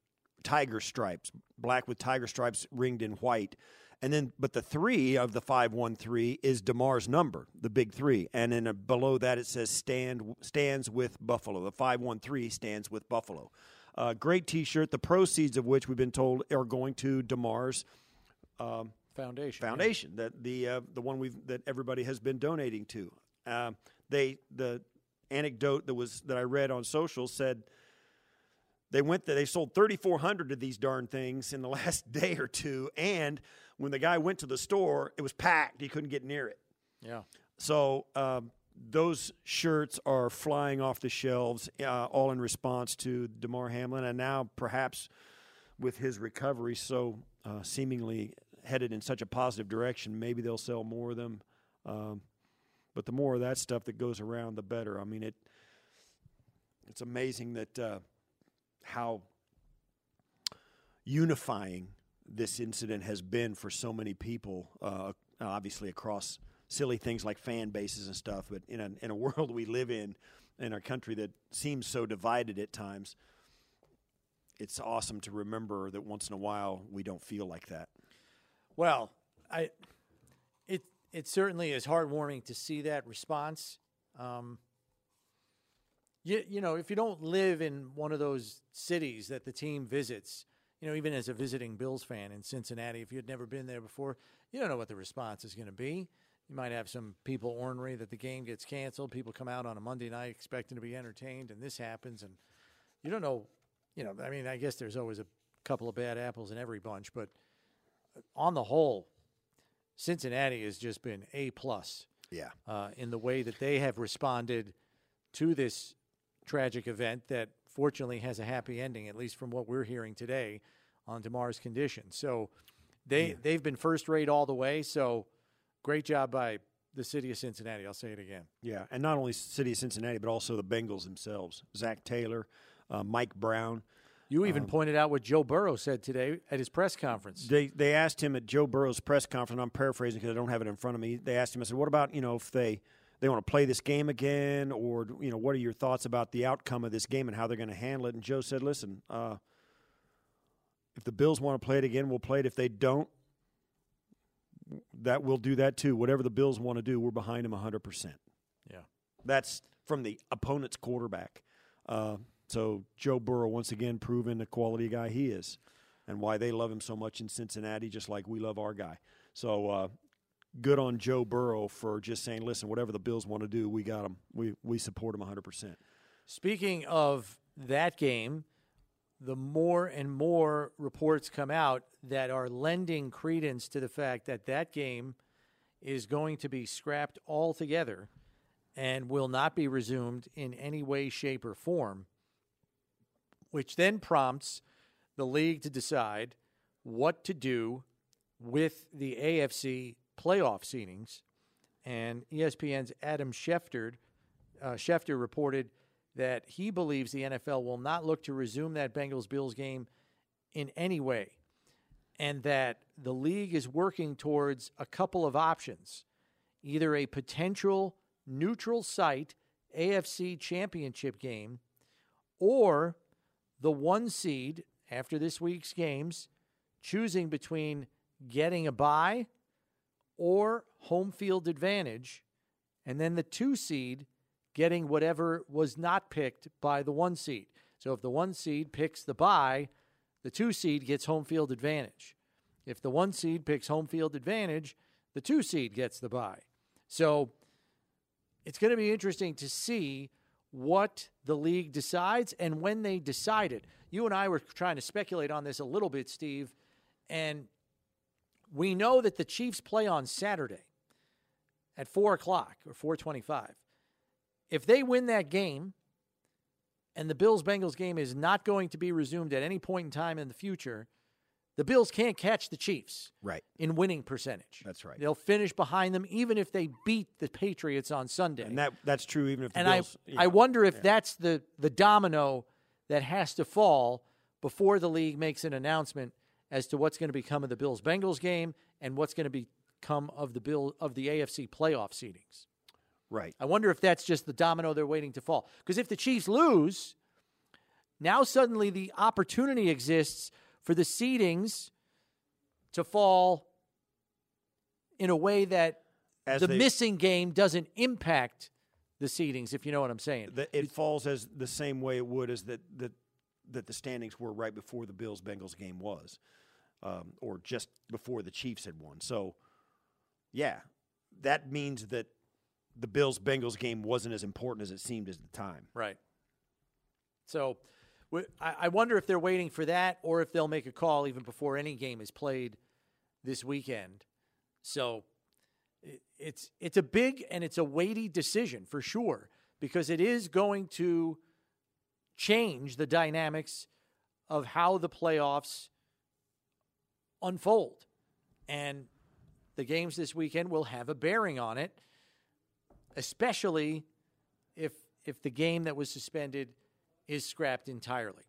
tiger stripes, black with tiger stripes ringed in white. And then, but the three of the five one three is Damar's number, the big three, and then below that it says stand stands with Buffalo. The five one three stands with Buffalo. Uh, great T-shirt. The proceeds of which we've been told are going to Damar's. um, foundation. Foundation yeah. that the uh, the one we that everybody has been donating to. Uh, they the anecdote that was that I read on social said they went there, they sold 3400 of these darn things in the last day or two and when the guy went to the store, it was packed. He couldn't get near it. Yeah. So um, those shirts are flying off the shelves, uh, all in response to Damar Hamlin, and now perhaps with his recovery so uh, seemingly headed in such a positive direction, maybe they'll sell more of them. Um, but the more of that stuff that goes around, the better. I mean, it. It's amazing that uh, how unifying this incident has been for so many people, uh, obviously across silly things like fan bases and stuff, but in a, in a world we live in, in our country that seems so divided at times, it's awesome to remember that once in a while we don't feel like that. Well, I, it it certainly is heartwarming to see that response. Um, you, you know, if you don't live in one of those cities that the team visits, you know, even as a visiting Bills fan in Cincinnati, if you had never been there before, you don't know what the response is going to be. You might have some people ornery that the game gets canceled. People come out on a Monday night expecting to be entertained, and this happens, and you don't know. You know, I mean, I guess there's always a couple of bad apples in every bunch, but on the whole, Cincinnati has just been a plus. Yeah. Uh, in the way that they have responded to this tragic event that fortunately has a happy ending, at least from what we're hearing today on Damar's condition. So they yeah. they've been first rate all the way. So great job by the city of Cincinnati. I'll say it again. Yeah, and not only city of Cincinnati, but also the Bengals themselves. Zac Taylor, uh, Mike Brown. You even Um, pointed out what Joe Burrow said today at his press conference. They they asked him at Joe Burrow's press conference. I'm paraphrasing because I don't have it in front of me. They asked him. I said, "What about you know if they they want to play this game again, or you know what are your thoughts about the outcome of this game and how they're going to handle it?" And Joe said, "Listen, uh, if the Bills want to play it again, we'll play it. If they don't, that we'll do that too. Whatever the Bills want to do, we're behind them 100 percent." Yeah, that's from the opponent's quarterback. Uh, so Joe Burrow once again proving the quality guy he is, and why they love him so much in Cincinnati, just like we love our guy. So uh, good on Joe Burrow for just saying, "Listen, whatever the Bills want to do, we got them. We we support them 100 percent." Speaking of that game, the more and more reports come out that are lending credence to the fact that that game is going to be scrapped altogether and will not be resumed in any way, shape, or form, which then prompts the league to decide what to do with the AFC playoff seedings. And ESPN's Adam Schefter, uh, Schefter reported that he believes the NFL will not look to resume that Bengals Bills game in any way, and that the league is working towards a couple of options either a potential neutral site AFC championship game or the one seed after this week's games choosing between getting a bye or home field advantage, and then the two seed getting whatever was not picked by the one seed. So if the one seed picks the bye, the two seed gets home field advantage. If the one seed picks home field advantage, the two seed gets the bye. So it's going to be interesting to see what the league decides and when they decide it. You and I were trying to speculate on this a little bit, Steve, and we know that the Chiefs play on Saturday at four o'clock or four twenty-five. If they win that game, and the Bills Bengals game is not going to be resumed at any point in time in the future, the Bills can't catch the Chiefs right in winning percentage. That's right. They'll finish behind them even if they beat the Patriots on Sunday. And that that's true even if the and Bills. I yeah. I wonder if that's the the domino that has to fall before the league makes an announcement as to what's going to become of the Bills Bengals game and what's going to become of the Bill of the AFC playoff seedings. Right. I wonder if that's just the domino they're waiting to fall. Because if the Chiefs lose, now suddenly the opportunity exists for the seedings to fall in a way that As the they- missing game doesn't impact the seedings, if you know what I'm saying. that it falls as the same way it would as that that that the standings were right before the Bills Bengals game was, um, or just before the Chiefs had won. So, yeah, that means that the Bills Bengals game wasn't as important as it seemed at the time. Right. So I wonder if they're waiting for that or if they'll make a call even before any game is played this weekend. So it's it's a big and it's a weighty decision for sure because it is going to change the dynamics of how the playoffs unfold. And the games this weekend will have a bearing on it, especially if if the game that was suspended is scrapped entirely.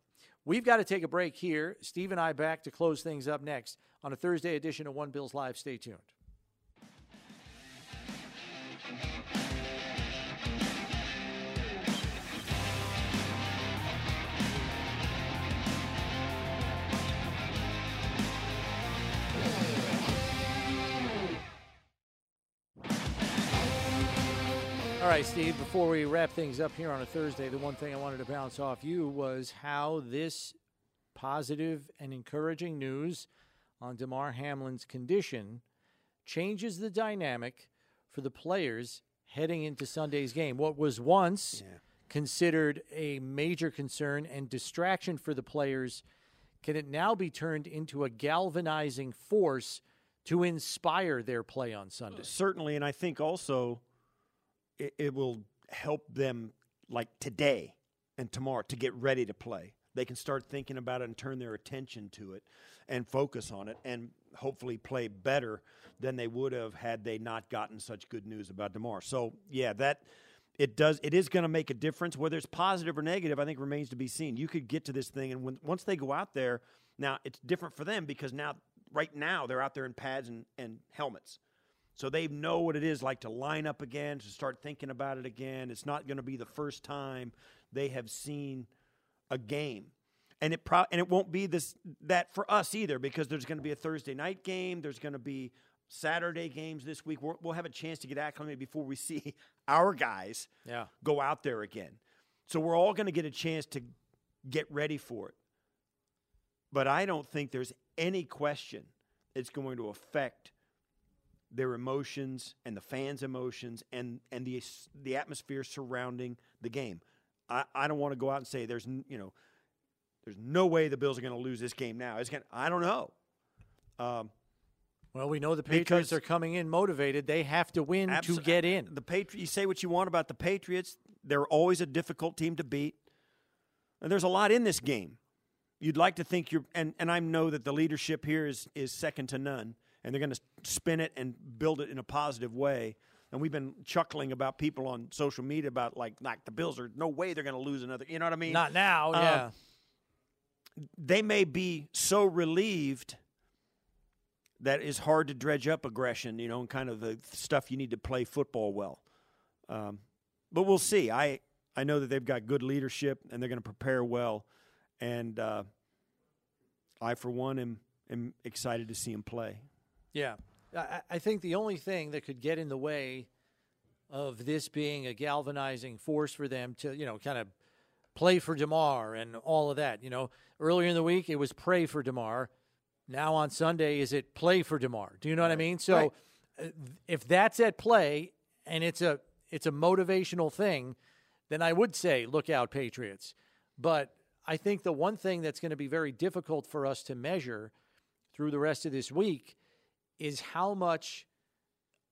We've got to take a break here. Steve and I back to close things up next on a Thursday edition of One Bills Live. Stay tuned. Right, Steve, before we wrap things up here on a Thursday, the one thing I wanted to bounce off you was how this positive and encouraging news on Damar Hamlin's condition changes the dynamic for the players heading into Sunday's game. What was once considered a major concern and distraction for the players, can it now be turned into a galvanizing force to inspire their play on Sunday? Certainly, and I think also it, it will help them like today and tomorrow to get ready to play. they can start thinking about it and turn their attention to it and focus on it and hopefully play better than they would have had they not gotten such good news about Damar. So, yeah, that it does it is going to make a difference whether it's positive or negative i think remains to be seen you could get to this thing and when, once they go out there now it's different for them because now right now they're out there in pads and, and helmets so they know what it is like to line up again to start thinking about it again it's not going to be the first time they have seen a game and it pro- and it won't be this that for us either because there's going to be a Thursday night game. There's going to be Saturday games this week. we will have a chance to get acclimated before we see our guys yeah. go out there again. So we're all going to get a chance to get ready for it. But I don't think there's any question it's going to affect their emotions and the fans' emotions and, and the, the atmosphere surrounding the game. I, I don't want to go out and say there's, you know, there's no way the Bills are going to lose this game now. It's going I don't know. Um, well, we know the Patriots are coming in motivated. They have to win abso- to get in. The Patriots. You say what you want about the Patriots. They're always a difficult team to beat. And there's a lot in this game. You'd like to think you're, and, and I know that the leadership here is is second to none, and they're going to spin it and build it in a positive way. And we've been chuckling about people on social media about like like the Bills are no way they're going to lose another. You know what I mean? Not now. Uh, yeah. They may be so relieved that is hard to dredge up aggression, you know, and kind of the stuff you need to play football well. Um, but we'll see. I I know that they've got good leadership and they're going to prepare well, and uh, I for one am am excited to see them play. Yeah, I, I think the only thing that could get in the way of this being a galvanizing force for them to you know kind of play for Damar and all of that. You know, earlier in the week it was pray for Damar. now on Sunday, is it play for Damar? Do you know what I mean? So right. Uh, if that's at play and it's a it's a motivational thing, then I would say look out Patriots. But I think the one thing that's going to be very difficult for us to measure through the rest of this week is how much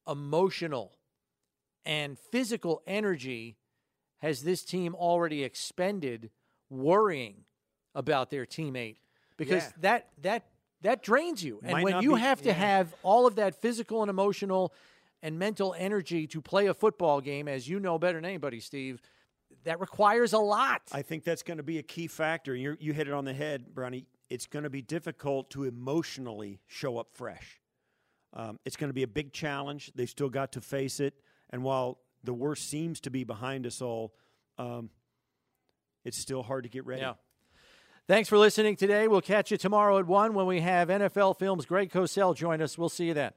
emotional and physical energy has this team already expended worrying about their teammate because yeah. that that that drains you. And Might when you be, have to yeah. have all of that physical and emotional and mental energy to play a football game, as you know better than anybody, Steve, that requires a lot. I think that's going to be a key factor. you you hit it on the head, Brownie. It's going to be difficult to emotionally show up fresh. Um, it's going to be a big challenge. They've still got to face it. And while the worst seems to be behind us all, um, it's still hard to get ready. Yeah. Thanks for listening today. We'll catch you tomorrow at 1 when we have NFL Films Greg Cosell join us. We'll see you then.